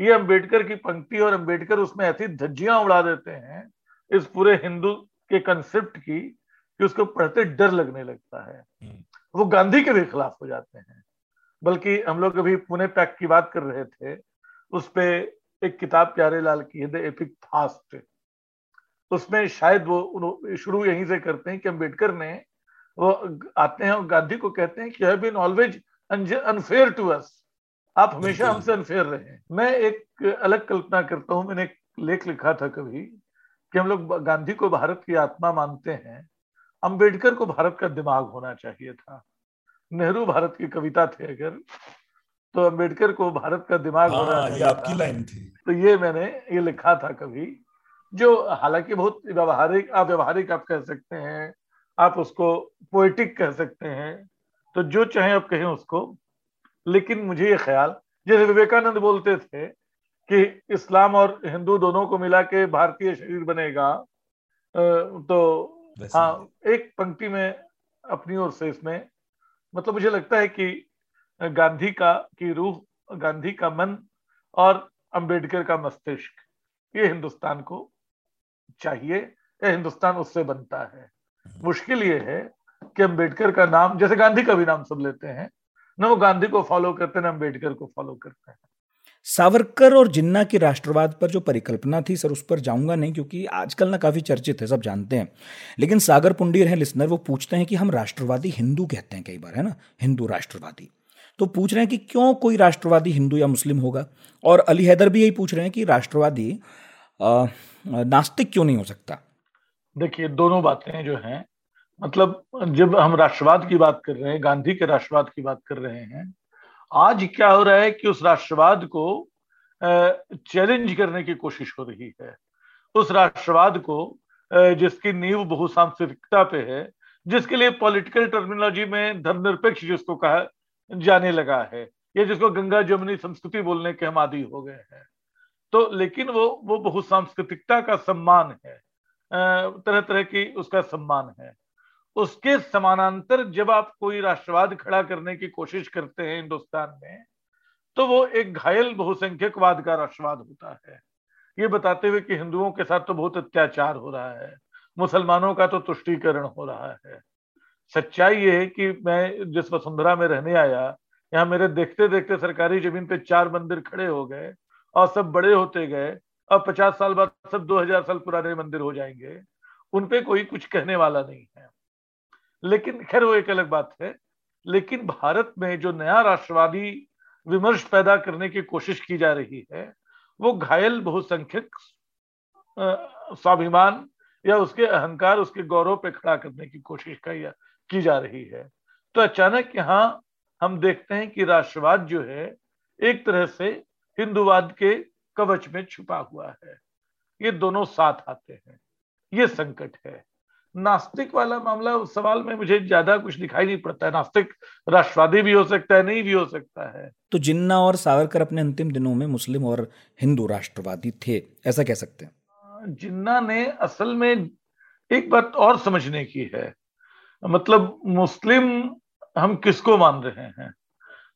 ये अंबेडकर की पंक्ति और अंबेडकर उसमें ऐसी धज्जियाँ उड़ा देते हैं इस पूरे हिंदू के कंसेप्ट की कि उसको पढ़ते डर लगने लगता है। हम्म। वो गांधी के भी खिलाफ हो जाते हैं। बल्कि हम लोग अभी पुणे पैक की बात कर रहे थे उस पर एक किताब प्यारे लाल की है द एपिक फास्ट उसमें शायद वो शुरू यहीं से करते हैं कि अंबेडकर ने वो आते हैं और गांधी को कहते हैं कि have been always unfair to us आप हमेशा हमसे अनफेयर रहे मैं एक अलग कल्पना करता हूँ मैंने एक लेख लिखा था कभी कि हम लोग गांधी को भारत की आत्मा मानते हैं। अंबेडकर को भारत का दिमाग होना चाहिए था। नेहरू भारत की कविता थे अगर तो अंबेडकर को भारत का दिमाग हाँ, होना चाहिए आपकी लाइन थी। तो ये मैंने ये लिखा था कभी। जो हालाँकि बहुत व्यवहारिक आप व्यवहारिक आप कह सकते हैं आप उसको पोइटिक कह सकते हैं तो जो चाहे आप कहें उसको। लेकिन मुझे ये ख्याल जैसे विवेकानंद बोलते थे कि इस्लाम और हिंदू दोनों को मिला के भारतीय शरीर बनेगा तो हाँ एक पंक्ति में अपनी ओर से इसमें मतलब मुझे लगता है कि गांधी का की रूह गांधी का मन और अंबेडकर का मस्तिष्क ये हिंदुस्तान को चाहिए या हिंदुस्तान उससे बनता है। हम्म। मुश्किल ये है कि अंबेडकर का नाम जैसे गांधी का भी नाम सब लेते हैं न वो गांधी को फॉलो करते हैं न अंबेडकर को फॉलो करते हैं। सावरकर और जिन्ना की राष्ट्रवाद पर जो परिकल्पना थी सर उस पर जाऊँगा नहीं क्योंकि आजकल ना काफ़ी चर्चित है सब जानते हैं। लेकिन सागर पुंडीर है लिसनर वो पूछते हैं कि हम राष्ट्रवादी हिंदू कहते हैं कई बार है ना? हिंदू राष्ट्रवादी। तो पूछ रहे हैं कि क्यों कोई राष्ट्रवादी हिंदू या मुस्लिम होगा? और अली हैदर भी यही पूछ रहे हैं कि राष्ट्रवादी नास्तिक क्यों नहीं हो सकता? देखिए, दोनों बातें जो हैं मतलब जब हम राष्ट्रवाद की बात कर रहे हैं, गांधी के राष्ट्रवाद की बात कर रहे हैं, आज क्या हो रहा है कि उस राष्ट्रवाद को चैलेंज करने की कोशिश हो रही है। उस राष्ट्रवाद को जिसकी नींव बहुसांस्कृतिकता पे है, जिसके लिए पॉलिटिकल टर्मिनोलॉजी में धर्मनिरपेक्ष जिसको कहा जाने लगा है, या जिसको गंगा जमुनी संस्कृति बोलने के हम आदि हो गए हैं। तो लेकिन वो वो बहुत सांस्कृतिकता का सम्मान है। तरह तरह की उसका सम्मान है। उसके समानांतर जब आप कोई राष्ट्रवाद खड़ा करने की कोशिश करते हैं हिंदुस्तान में तो वो एक घायल बहुसंख्यकवाद का राष्ट्रवाद होता है। ये बताते हुए कि हिंदुओं के साथ तो बहुत अत्याचार हो रहा है। मुसलमानों का तो तुष्टीकरण हो रहा है। सच्चाई ये है कि मैं जिस वसुंधरा में रहने आया, यहाँ मेरे देखते देखते सरकारी ज़मीन पे चार मंदिर खड़े हो गए। और सब बड़े होते गए, अब पचास साल बाद सब दो हज़ार साल पुराने मंदिर हो जाएँगे उनपे कोई कुछ कहने वाला नहीं है। लेकिन, खैर, वो एक अलग बात है, लेकिन भारत में जो नया राष्ट्रवादी विमर्श पैदा करने की कोशिश की जा रही है, वो घायल, बहुसंख्यक स्वाभिमान या उसके अहंकार, उसके गौरव पे खड़ा करने की कोशिश की जा रही है। तो अचानक यहाँ हम देखते हैं कि राष्ट्रवाद जो है, एक तरह से हिंदुवाद के कवच में छुपा हुआ है। ये दोनों साथ आते हैं। ये संकट है। नास्तिक वाला मामला उस सवाल में मुझे ज़्यादा कुछ दिखाई नहीं पड़ता है। नास्तिक राष्ट्रवादी भी हो सकता है नहीं भी हो सकता है। तो जिन्ना और सावरकर अपने अंतिम दिनों में मुस्लिम और हिंदू राष्ट्रवादी थे ऐसा कह सकते हैं? जिन्ना ने असल में एक बात और समझने की है। मतलब मुस्लिम हम किसको मान रहे हैं?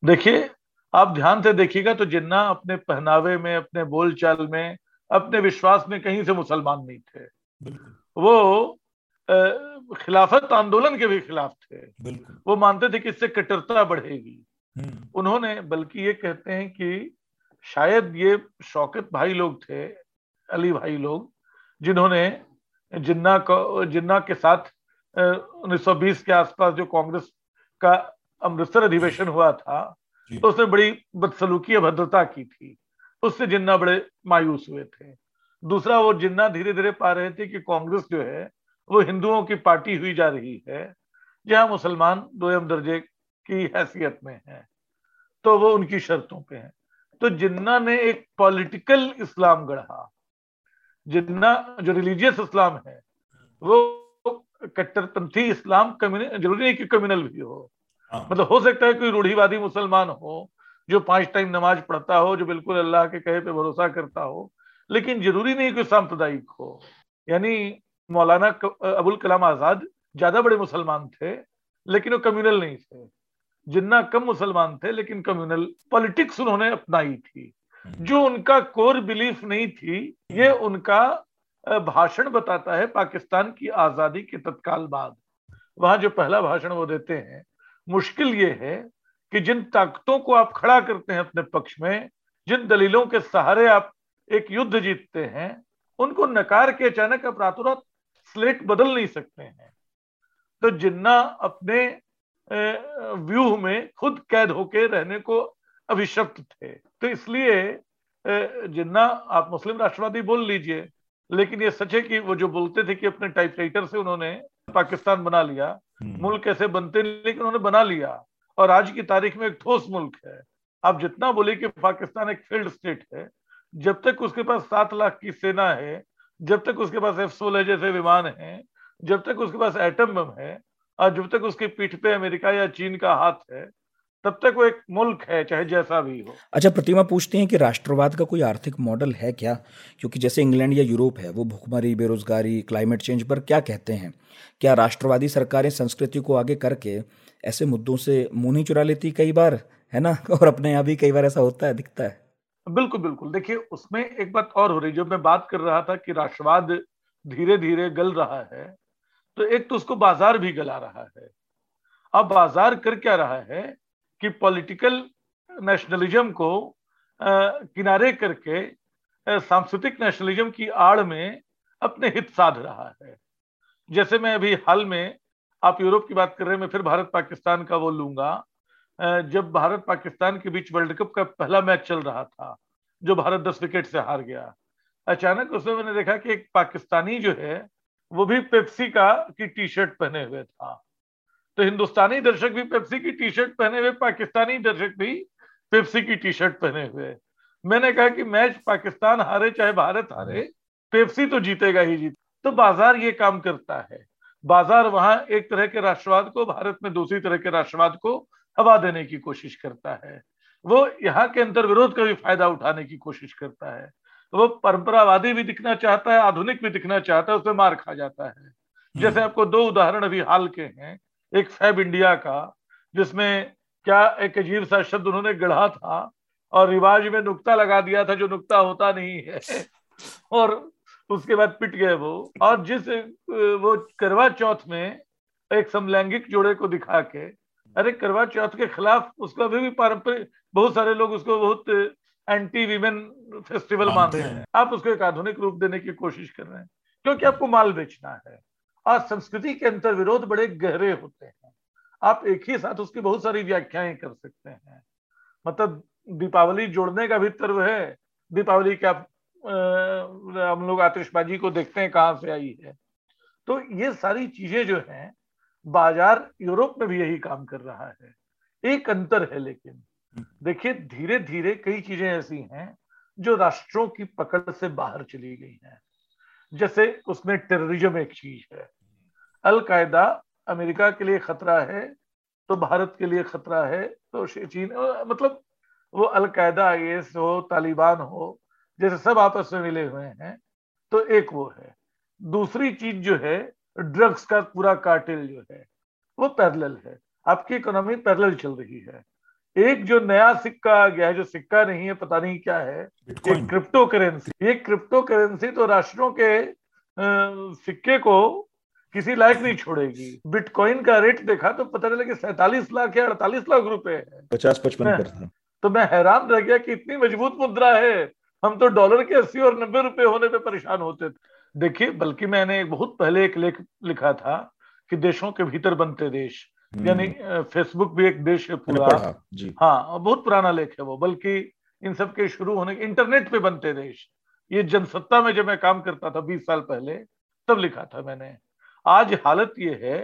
देखिए आप ध्यान से देखिएगा तो जिन्ना अपने पहनावे में अपने बोलचाल में अपने विश्वास में कहीं से मुसलमान नहीं थे। वो खिलाफत आंदोलन के भी खिलाफ थे। वो मानते थे कि इससे कट्टरता बढ़ेगी। हम्म। उन्होंने बल्कि ये कहते हैं कि शायद ये शौकत भाई लोग थे अली भाई लोग जिन्होंने जिन्ना को जिन्ना के साथ 1920 के आसपास जो कांग्रेस का अमृतसर अधिवेशन हुआ था तो उसने बड़ी बदसलूकी भद्रता की थी। उससे जिन्ना बड़े मायूस हुए थे। दूसरा वो जिन्ना धीरे धीरे पा रहे थे कि कांग्रेस जो है, वो हिंदुओं की पार्टी हुई जा रही है, जहाँ मुसलमान दोयम दर्जे की हैसियत में है तो वो उनकी शर्तों पे है। तो जिन्ना ने एक पॉलिटिकल इस्लाम गढ़ा, जिन्ना जो रिलीजियस इस्लाम है, वो कट्टरपंथी इस्लाम कम्युन, ज़रूरी नहीं कि कम्युनल भी हाँ। मतलब हो सकता है कोई रूढ़ीवादी मुसलमान हो जो पाँच टाइम नमाज़ पढ़ता हो जो बिल्कुल अल्लाह के कहे पे भरोसा करता हो लेकिन ज़रूरी नहीं कोई सांप्रदायिक हो। यानी मौलाना अबुल कलाम आज़ाद ज़्यादा बड़े मुसलमान थे लेकिन वो कम्युनल नहीं थे। जिन्ना कम मुसलमान थे लेकिन कम्युनल पॉलिटिक्स उन्होंने अपनाई थी। जो उनका कोर बिलीफ नहीं थी ये उनका भाषण बताता है पाकिस्तान की आज़ादी के तत्काल बाद। वहाँ जो पहला भाषण वो देते हैं मुश्किल ये है कि जिन ताकतों को आप खड़ा करते हैं अपने पक्ष में, जिन दलीलों के सहारे आप एक युद्ध जीतते हैं, उनको नकार के अचानक आप रातों रात स्लेट बदल नहीं सकते हैं तो जिन्ना अपने व्यूह में खुद कैद होके रहने को अभिशप्त थे तो इसलिए जिन्ना, आप मुस्लिम राष्ट्रवादी बोल लीजिए, लेकिन ये सच है कि वो जो बोलते थे कि अपने टाइपराइटर से उन्होंने पाकिस्तान बना लिया। मुल्क कैसे बनते लेकिन उन्होंने बना लिया। और आज की तारीख में एक ठोस मुल्क है। आप जितना बोले कि पाकिस्तान एक फ़ील्ड स्टेट है, जब तक उसके पास सात लाख की सेना है, जब तक उसके पास एफ़ सोलह जैसे विमान है, जब तक उसके पास एटम बम है, और जब तक उसके पीठ पे अमेरिका या चीन का हाथ है तब तक वो एक मुल्क है चाहे जैसा भी हो। अच्छा प्रतिमा पूछते हैं कि राष्ट्रवाद का कोई आर्थिक मॉडल है क्या? क्योंकि जैसे इंग्लैंड या यूरोप है वो भुखमरी बेरोजगारी क्लाइमेट चेंज पर क्या कहते हैं? क्या राष्ट्रवादी सरकारें संस्कृति को आगे करके ऐसे मुद्दों से मुँह नहीं चुरा लेती कई बार? है ना? और अपने यहाँ भी कई बार ऐसा होता है दिखता है। बिल्कुल बिल्कुल। देखिए उसमें एक बात और हो रही जब मैं बात कर रहा था कि राष्ट्रवाद धीरे धीरे गल रहा है तो एक तो उसको बाज़ार भी गला रहा है। अब बाज़ार कर क्या रहा है? कि पॉलिटिकल नेशनलिज्म को किनारे करके सांस्कृतिक नेशनलिज्म की आड़ में अपने हित साध रहा है। जैसे मैं अभी हाल में आप यूरोप की बात कर रहे हैं, मैं फिर भारत पाकिस्तान का वो लूँगा। जब भारत पाकिस्तान के बीच वर्ल्ड कप का पहला मैच चल रहा था, जो भारत दस विकेट से हार गया, अचानक उसमें मैंने देखा कि एक पाकिस्तानी जो है, वो भी पेप्सी का की टी शर्ट पहने हुए था। तो हिंदुस्तानी दर्शक भी पेप्सी की टी शर्ट पहने हुए पाकिस्तानी दर्शक भी पेप्सी की टी शर्ट पहने हुए। मैंने कहा कि मैच पाकिस्तान हारे चाहे भारत हारे पेप्सी तो जीतेगा ही जीत। तो बाज़ार ये काम करता है। बाज़ार वहाँ एक तरह के राष्ट्रवाद को भारत में दूसरी तरह के राष्ट्रवाद को हवा देने की कोशिश करता है। वो यहाँ के अंतर विरोध का भी फ़ायदा उठाने की कोशिश करता है। वो परंपरावादी भी दिखना चाहता है आधुनिक भी दिखना चाहता है उसमें मार खा जाता है। जैसे हम्म। आपको दो उदाहरण अभी हाल के हैं। एक फैब इंडिया का जिसमें क्या एक अजीब सा शब्द उन्होंने गढ़ा था और रिवाज में नुक्ता लगा दिया था जो नुक्ता होता नहीं है। और उसके बाद पिट गए वो। और जिस वो करवा चौथ में एक समलैंगिक जोड़े को दिखा के अरे करवा चौथ के खिलाफ उसका अभी भी पारंपरिक बहुत सारे लोग उसको बहुत एंटी वीमेन फेस्टिवल मानते हैं। आप उसको एक आधुनिक रूप देने की कोशिश कर रहे हैं क्योंकि आपको माल बेचना है। और संस्कृति के अंतर विरोध बड़े गहरे होते हैं। आप एक ही साथ उसकी बहुत सारी व्याख्याएँ कर सकते हैं। मतलब दीपावली जोड़ने का भी तर्व है। दीपावली क्या हम लोग आतिशबाजी को देखते हैं कहाँ से आई है। तो ये सारी चीज़ें जो हैं, बाज़ार यूरोप में भी यही काम कर रहा है। एक अंतर है लेकिन। देखिए धीरे धीरे कई चीज़ें ऐसी हैं जो राष्ट्रों की पकड़ से बाहर चली गई हैं। जैसे उसमें टेररिज्म एक चीज़ है। अलकायदा अमेरिका के लिए खतरा है तो भारत के लिए खतरा है तो चीन मतलब वो अलकायदा आई एस हो, तालिबान हो, जैसे सब आपस में मिले हुए हैं तो एक वो है। दूसरी चीज़ जो है ड्रग्स का पूरा कार्टेल जो है, वो पैरेलल है। आपकी इकोनॉमी पैरेलल चल रही है। एक जो नया सिक्का आ गया है जो सिक्का नहीं है पता नहीं क्या है एक क्रिप्टो करेंसी ये क्रिप्टो करेंसी तो राष्ट्रों के सिक्के को किसी लायक नहीं छोड़ेगी। बिटकॉइन का रेट देखा तो पता चला कि सैतालीस लाख या अड़तालीस लाख रुपए है। पचास पचपन तो मैं हैरान रह गया कि इतनी मज़बूत मुद्रा है। हम तो डॉलर के अस्सी और नब्बे रुपए होने पे परेशान होते थे। देखिए बल्कि मैंने बहुत पहले एक लेख लिखा था कि देशों के भीतर बनते देश। यानी फेसबुक हम्म। भी एक देश है पूरा। जी। हाँ बहुत पुराना लेख है वो बल्कि इन सब के शुरू होने इंटरनेट पे बनते देश। ये जनसत्ता में जब मैं काम करता था बीस साल पहले तब लिखा था मैंने। आज हालत ये है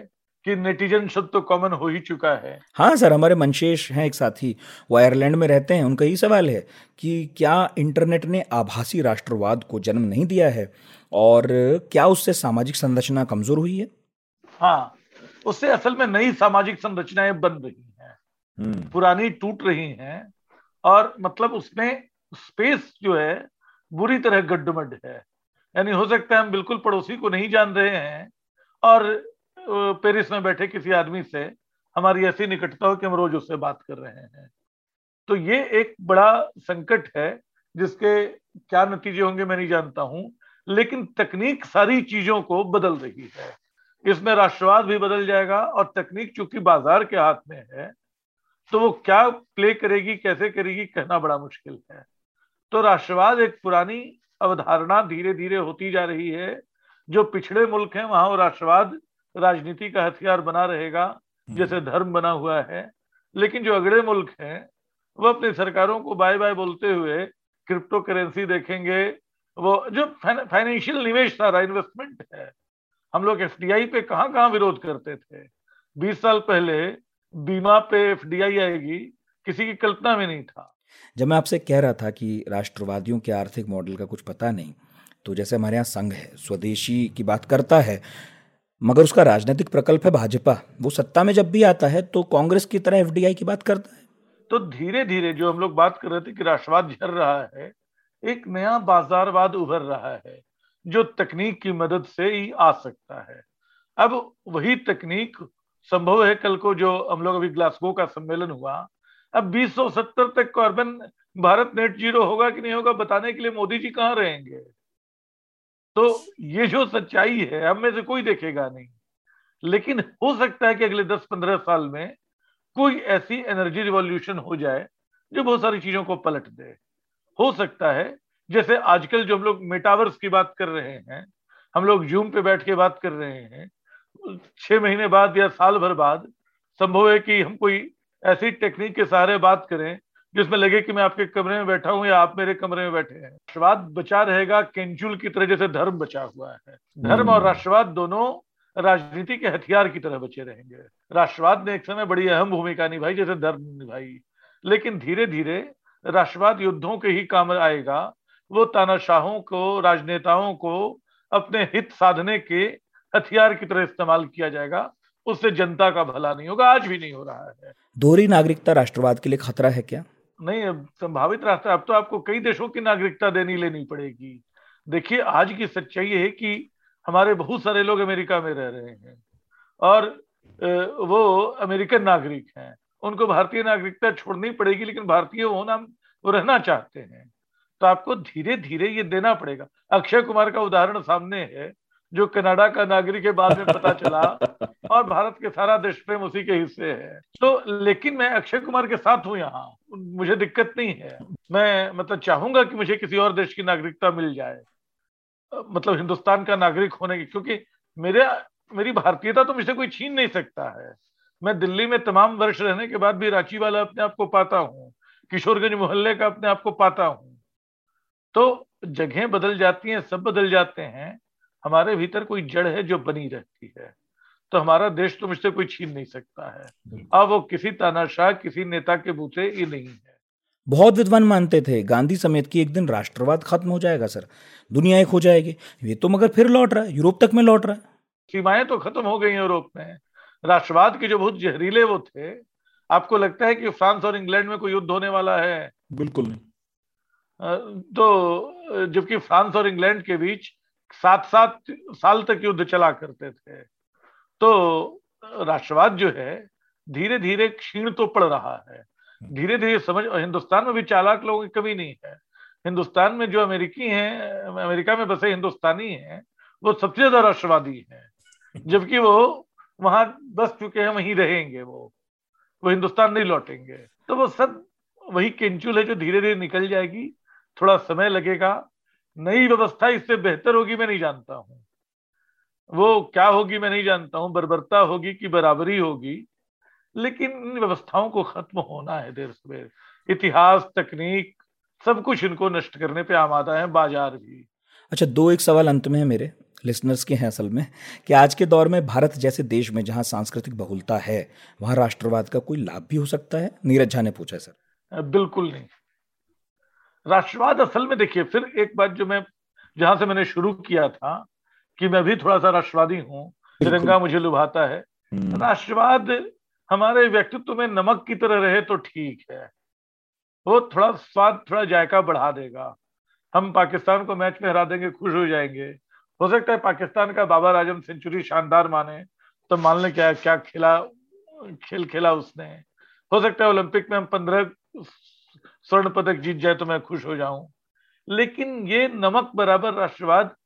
कि नेटिजन शब्द तो कॉमन हो ही चुका है। हाँ सर हमारे मनशेष हैं एक साथी वो आयरलैंड में रहते हैं उनका ये सवाल है कि क्या इंटरनेट ने आभासी राष्ट्रवाद को जन्म नहीं दिया है? और क्या उससे सामाजिक संरचना कमज़ोर हुई है? हाँ उससे असल में नई सामाजिक संरचनाएँ बन रही हैं। हम्म। पुरानी टूट रही हैं और मतलब उसमें स्पेस जो है बुरी तरह गड्ढमड है। यानी हो सकता है हम बिल्कुल पड़ोसी को नहीं जान रहे हैं और पेरिस में बैठे किसी आदमी से हमारी ऐसी निकटता हो कि हम रोज उससे बात कर रहे हैं। तो ये एक बड़ा संकट है जिसके क्या नतीजे होंगे मैं नहीं जानता हूँ लेकिन तकनीक सारी चीज़ों को बदल रही है। इसमें राष्ट्रवाद भी बदल जाएगा और तकनीक चूँकि बाज़ार के हाथ में है तो वो क्या प्ले करेगी कैसे करेगी कहना बड़ा मुश्किल है। तो राष्ट्रवाद एक पुरानी अवधारणा धीरे धीरे होती जा रही है। जो पिछड़े मुल्क हैं वहाँ वो राष्ट्रवाद राजनीति का हथियार बना रहेगा जैसे धर्म बना हुआ है। लेकिन जो अगड़े मुल्क हैं वो अपनी सरकारों को बाय बाय बोलते हुए क्रिप्टो करेंसी देखेंगे वो जो फाइनेंशियल निवेश सारा इन्वेस्टमेंट है हम लोग एफडीआई पे कहाँ कहाँ विरोध करते थे? बीस साल पहले बीमा पे एफडीआई आएगी किसी की कल्पना में नहीं था। जब मैं आपसे कह रहा था कि राष्ट्रवादियों के आर्थिक मॉडल का कुछ पता नहीं तो जैसे हमारे यहाँ संघ है स्वदेशी की बात करता है मगर उसका राजनीतिक प्रकल्प है भाजपा वो सत्ता में जब भी आता है तो कांग्रेस की तरह एफडीआई की बात करता है। तो धीरे धीरे जो हम लोग बात कर रहे थे कि राष्ट्रवाद झर रहा है एक नया बाजारवाद उभर रहा है। जो तकनीक की मदद से ही आ सकता है। अब वही तकनीक संभव है कल को जो हम लोग अभी ग्लासगो का सम्मेलन हुआ। अब 2070 तक कार्बन भारत नेट ज़ीरो होगा कि नहीं होगा, बताने के लिए मोदी जी कहाँ रहेंगे? तो ये जो सच्चाई है, हम में से कोई देखेगा नहीं। लेकिन हो सकता है कि अगले 10-15 साल में कोई ऐसी एनर्जी रिवॉल्यूशन हो जाए जो बहुत सारी चीज़ों को पलट दे। हो सकता है जैसे आजकल जो हम लोग मेटावर्स की बात कर रहे हैं हम लोग जूम पे बैठ के बात कर रहे हैं छह महीने बाद या साल भर बाद संभव है कि हम कोई ऐसी टेक्निक के सहारे बात करें जिसमें लगे कि मैं आपके कमरे में बैठा हूँ या आप मेरे कमरे में बैठे हैं। राष्ट्रवाद बचा रहेगा केंचुल की तरह जैसे धर्म बचा हुआ है। धर्म और हम्म। राष्ट्रवाद दोनों राजनीति के हथियार की तरह बचे रहेंगे। राष्ट्रवाद ने एक समय बड़ी अहम भूमिका निभाई जैसे धर्म निभाई लेकिन धीरे धीरे राष्ट्रवाद युद्धों के ही काम आएगा वो तानाशाहों को राजनेताओं को अपने हित साधने के हथियार की तरह इस्तेमाल किया जाएगा उससे जनता का भला नहीं होगा आज भी नहीं हो रहा है। दोहरी नागरिकता राष्ट्रवाद के लिए खतरा है क्या? नहीं अब संभावित रास्ता अब तो आपको कई देशों की नागरिकता देनी लेनी पड़ेगी। देखिए आज की सच्चाई है कि हमारे बहुत सारे लोग अमेरिका में रह रहे हैं और वो अमेरिकन नागरिक हैं। उनको भारतीय नागरिकता छोड़नी पड़ेगी लेकिन भारतीय होना वो रहना चाहते हैं। तो आपको धीरे धीरे ये देना पड़ेगा। अक्षय कुमार का उदाहरण सामने है, जो कनाडा का नागरिक है, बाद में पता चला, और भारत के सारा देश प्रेम उसी के हिस्से है। तो लेकिन मैं अक्षय कुमार के साथ हूँ यहाँ, मुझे दिक्कत नहीं है। मैं मतलब चाहूँगा कि मुझे किसी और देश की नागरिकता मिल जाए मतलब हिंदुस्तान का नागरिक होने की, क्योंकि मेरे, मेरी भारतीयता तो मुझसे कोई छीन नहीं सकता है। मैं दिल्ली में तमाम वर्ष रहने के बाद भी रांची वाला अपने आप को पाता हूँ, किशोरगंज मोहल्ले का अपने आप को पाता हूँ तो जगह बदल जाती हैं सब बदल जाते हैं। हमारे भीतर कोई जड़ है जो बनी रहती है। तो हमारा देश तो मुझसे कोई छीन नहीं सकता है। अब वो किसी तानाशाह किसी नेता के बूते ही नहीं है। बहुत विद्वान मानते थे गांधी समेत की एक दिन राष्ट्रवाद खत्म हो जाएगा सर। दुनिया एक हो जाएगी। ये तो मगर फिर लौट रहा है यूरोप तक में लौट रहा है। सीमाएँ तो खत्म हो गई यूरोप में। राष्ट्रवाद के जो बहुत जहरीले वो थे आपको लगता है कि फ्रांस और इंग्लैंड में कोई युद्ध होने वाला है? बिल्कुल नहीं। तो जबकि फ्रांस और इंग्लैंड के बीच सात सात साल तक युद्ध चला करते थे। तो राष्ट्रवाद जो है धीरे धीरे क्षीण तो पड़ रहा है। धीरे धीरे समझ हिंदुस्तान में भी चालाक लोगों की कमी नहीं है। हिंदुस्तान में जो अमेरिकी हैं अमेरिका में बसे हिंदुस्तानी हैं वो सबसे ज़्यादा राष्ट्रवादी हैं। जबकि वो वहाँ बस चुके हैं वहीं रहेंगे वो। वो हिंदुस्तान नहीं लौटेंगे। तो वो सब वही केंचुल है जो धीरे धीरे निकल जाएगी। थोड़ा समय लगेगा नई व्यवस्था इससे बेहतर होगी मैं नहीं जानता हूँ। वो क्या होगी मैं नहीं जानता हूँ बर्बरता होगी कि बराबरी होगी लेकिन इन व्यवस्थाओं को खत्म होना है देर सवेर। इतिहास तकनीक सब कुछ इनको नष्ट करने पे आमादा है बाज़ार भी। अच्छा दो एक सवाल अंत में है मेरे लिसनर्स के हैं असल में कि आज के दौर में भारत जैसे देश में जहाँ सांस्कृतिक बहुलता है वहाँ राष्ट्रवाद का कोई लाभ भी हो सकता है? नीरज झा ने पूछा सर। बिल्कुल नहीं। राष्ट्रवाद असल में देखिए फिर एक बात जो मैं जहाँ से मैंने शुरू किया था कि मैं भी थोड़ा सा राष्ट्रवादी हूँ तिरंगा मुझे लुभाता है। हम्म। राष्ट्रवाद हमारे व्यक्तित्व में नमक की तरह रहे तो ठीक है। वो थोड़ा स्वाद थोड़ा जायका बढ़ा देगा। हम पाकिस्तान को मैच में हरा देंगे खुश हो जाएँगे। हो सकता है पाकिस्तान का बाबर आज़म सेंचुरी शानदार माने तो मान लें क्या क्या खेला खेल खेला उसने। हो सकता है ओलंपिक में हम पंद्रह स्वर्ण पदक जीत जाए तो मैं खुश हो जाऊँ। लेकिन ये नमक बराबर राष्ट्रवाद,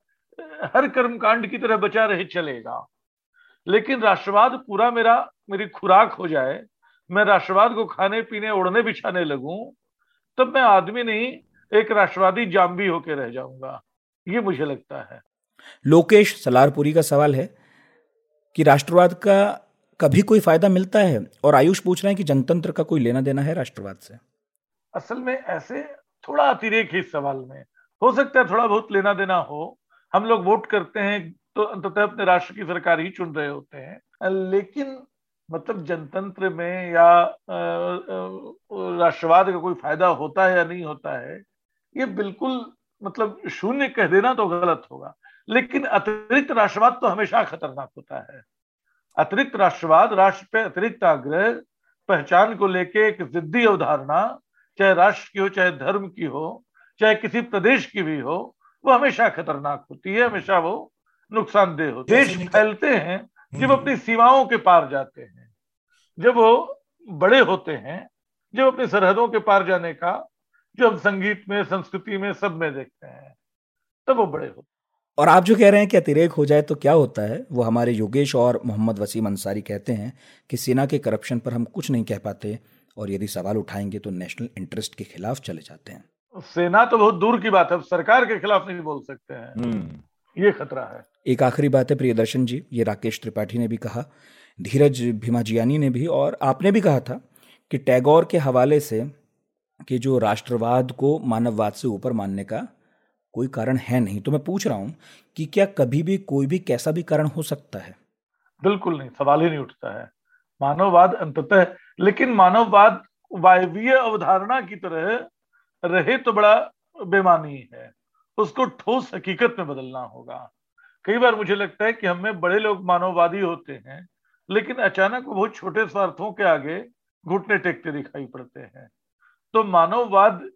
हर कर्मकांड की तरह बचा रहे चलेगा। लेकिन राष्ट्रवाद पूरा मेरा, मेरी खुराक हो जाए, मैं राष्ट्रवाद को खाने, पीने, उड़ने, बिछाने लगूं, तब मैं आदमी नहीं, एक राष्ट्रवादी जाम्बी होके रह जाऊँगा। ये मुझे लगता है। लोकेश, सलारपुरी का सवाल है कि राष्ट्रवाद का कभी कोई फ़ायदा मिलता है? और आयुष पूछ रहे हैं कि जनतंत्र का कोई लेना देना है राष्ट्रवाद से। असल में ऐसे थोड़ा अतिरेक है इस सवाल में। हो सकता है थोड़ा बहुत लेना देना हो। हम लोग वोट करते हैं तो अंततः अपने राष्ट्र की सरकार ही चुन रहे होते हैं। लेकिन मतलब जनतंत्र में या राष्ट्रवाद का कोई फ़ायदा होता है या नहीं होता है, ये बिल्कुल मतलब शून्य कह देना तो गलत होगा। लेकिन अतिरिक्त राष्ट्रवाद तो हमेशा खतरनाक होता है। अतिरिक्त राष्ट्रवाद, राष्ट्र पे अतिरिक्त आग्रह, पहचान को लेके एक जिद्दी अवधारणा चाहे राष्ट्र की हो चाहे धर्म की हो चाहे किसी प्रदेश की भी हो वो हमेशा खतरनाक होती है हमेशा वो नुकसानदेह होती है। देश फैलते हैं जब अपनी सीमाओं के पार जाते हैं जब वो बड़े होते हैं जब अपनी सरहदों के पार जाने का जो हम संगीत में संस्कृति में सब में देखते हैं तब वो बड़े होते और आप जो कह रहे हैं कि अतिरेक हो जाए तो क्या होता है वो हमारे योगेश और मोहम्मद वसीम अंसारी कहते हैं कि सेना के करप्शन पर हम कुछ नहीं कह पाते और यदि सवाल उठाएँगे तो नेशनल इंटरेस्ट के खिलाफ चले जाते हैं। सेना तो बहुत दूर की बात है सरकार के खिलाफ नहीं बोल सकते हैं। हम्म। ये खतरा है। एक आखिरी बात है प्रियदर्शन जी ये राकेश त्रिपाठी ने भी कहा धीरज भीमाजियानी ने भी और आपने भी कहा था कि टैगोर के हवाले से कि जो राष्ट्रवाद को मानववाद से ऊपर मानने का कोई कारण है नहीं। तो मैं पूछ रहा हूँ कि क्या कभी भी कोई भी कैसा भी कारण हो सकता है? बिल्कुल नहीं सवाल ही नहीं उठता है। मानववाद अंततः लेकिन मानववाद वायवीय अवधारणा की तरह रहे तो बड़ा बेमानी है। उसको ठोस हकीकत में बदलना होगा। कई बार मुझे लगता है कि हमें बड़े लोग मानववादी होते हैं, लेकिन अचानक बहुत छोटे स्वार्थों के आगे घुटने टेकते दिखाई पड़ते हैं। तो मानववाद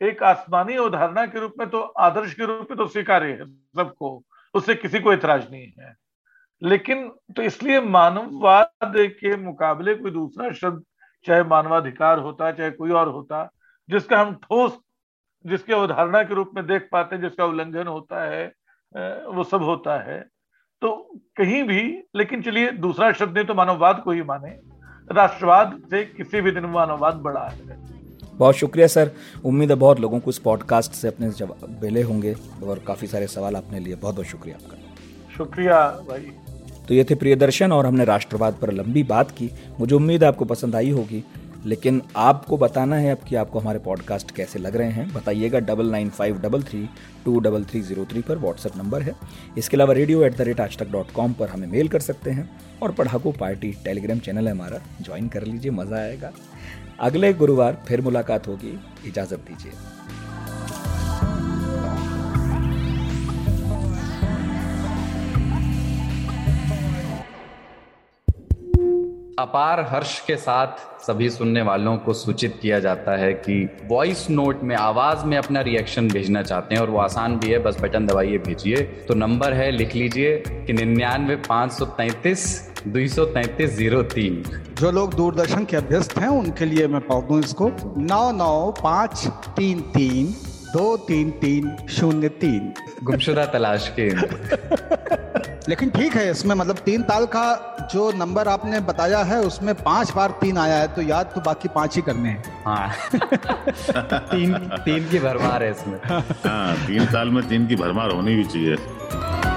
एक आसमानी अवधारणा के रूप में तो आदर्श के रूप में तो स्वीकार्य है सबको, उससे किसी को इतराज नहीं है। लेकिन तो इसलिए मानववाद के मुकाबले कोई दूसरा शब्द चाहे मानवाधिकार होता चाहे कोई और होता जिसका हम ठोस जिसके अवधारणा के रूप में देख पाते हैं जिसका उल्लंघन होता है वो सब होता है। तो कहीं भी लेकिन चलिए दूसरा शब्द नहीं तो मानववाद को ही माने। राष्ट्रवाद से किसी भी दिन मानववाद बड़ा है। बहुत शुक्रिया सर। उम्मीद है बहुत लोगों को इस पॉडकास्ट से अपने जवाब मिले होंगे और काफ़ी सारे सवाल आपने लिए। बहुत बहुत शुक्रिया आपका। शुक्रिया भाई। तो ये थे प्रियदर्शन और हमने राष्ट्रवाद पर लंबी बात की। मुझे उम्मीद है आपको पसंद आई होगी। लेकिन आपको बताना है अब कि आपको हमारे पॉडकास्ट कैसे लग रहे हैं, बताइएगा double nine five double three two double three zero three पर व्हाट्सएप नंबर है। इसके अलावा रेडियो एट द रेट आज तक डॉट कॉम पर हमें मेल कर सकते हैं और पढ़ाकू पार्टी टेलीग्राम चैनल है हमारा, ज्वाइन कर लीजिए, मज़ा आएगा। अगले गुरुवार फिर मुलाकात होगी, इजाज़त दीजिए। अपार हर्ष के साथ सभी सुनने वालों को सूचित किया जाता है कि वॉइस नोट में आवाज़ में अपना रिएक्शन भेजना चाहते हैं और वो आसान भी है बस बटन दबाइए भेजिए। तो नंबर है लिख लीजिए कि निन्यानवे पाँच सौ तैतीस दो सौ तैतीस ज़ीरो तीन। जो लोग दूरदर्शन के अभ्यस्त हैं उनके लिए मैं पढ़ दूँ इसको। नौ नौ पाँच तीन तीन दो तीन तीन शून्य तीन। गुमशुदा तलाश के। लेकिन ठीक है इसमें मतलब तीन ताल का जो नंबर आपने बताया है उसमें पाँच बार तीन आया है तो याद तो बाकी पाँच ही करने हैं। हाँ। तीन तीन की भरमार है इसमें। हाँ तीन ताल में तीन की भरमार होनी भी चाहिए।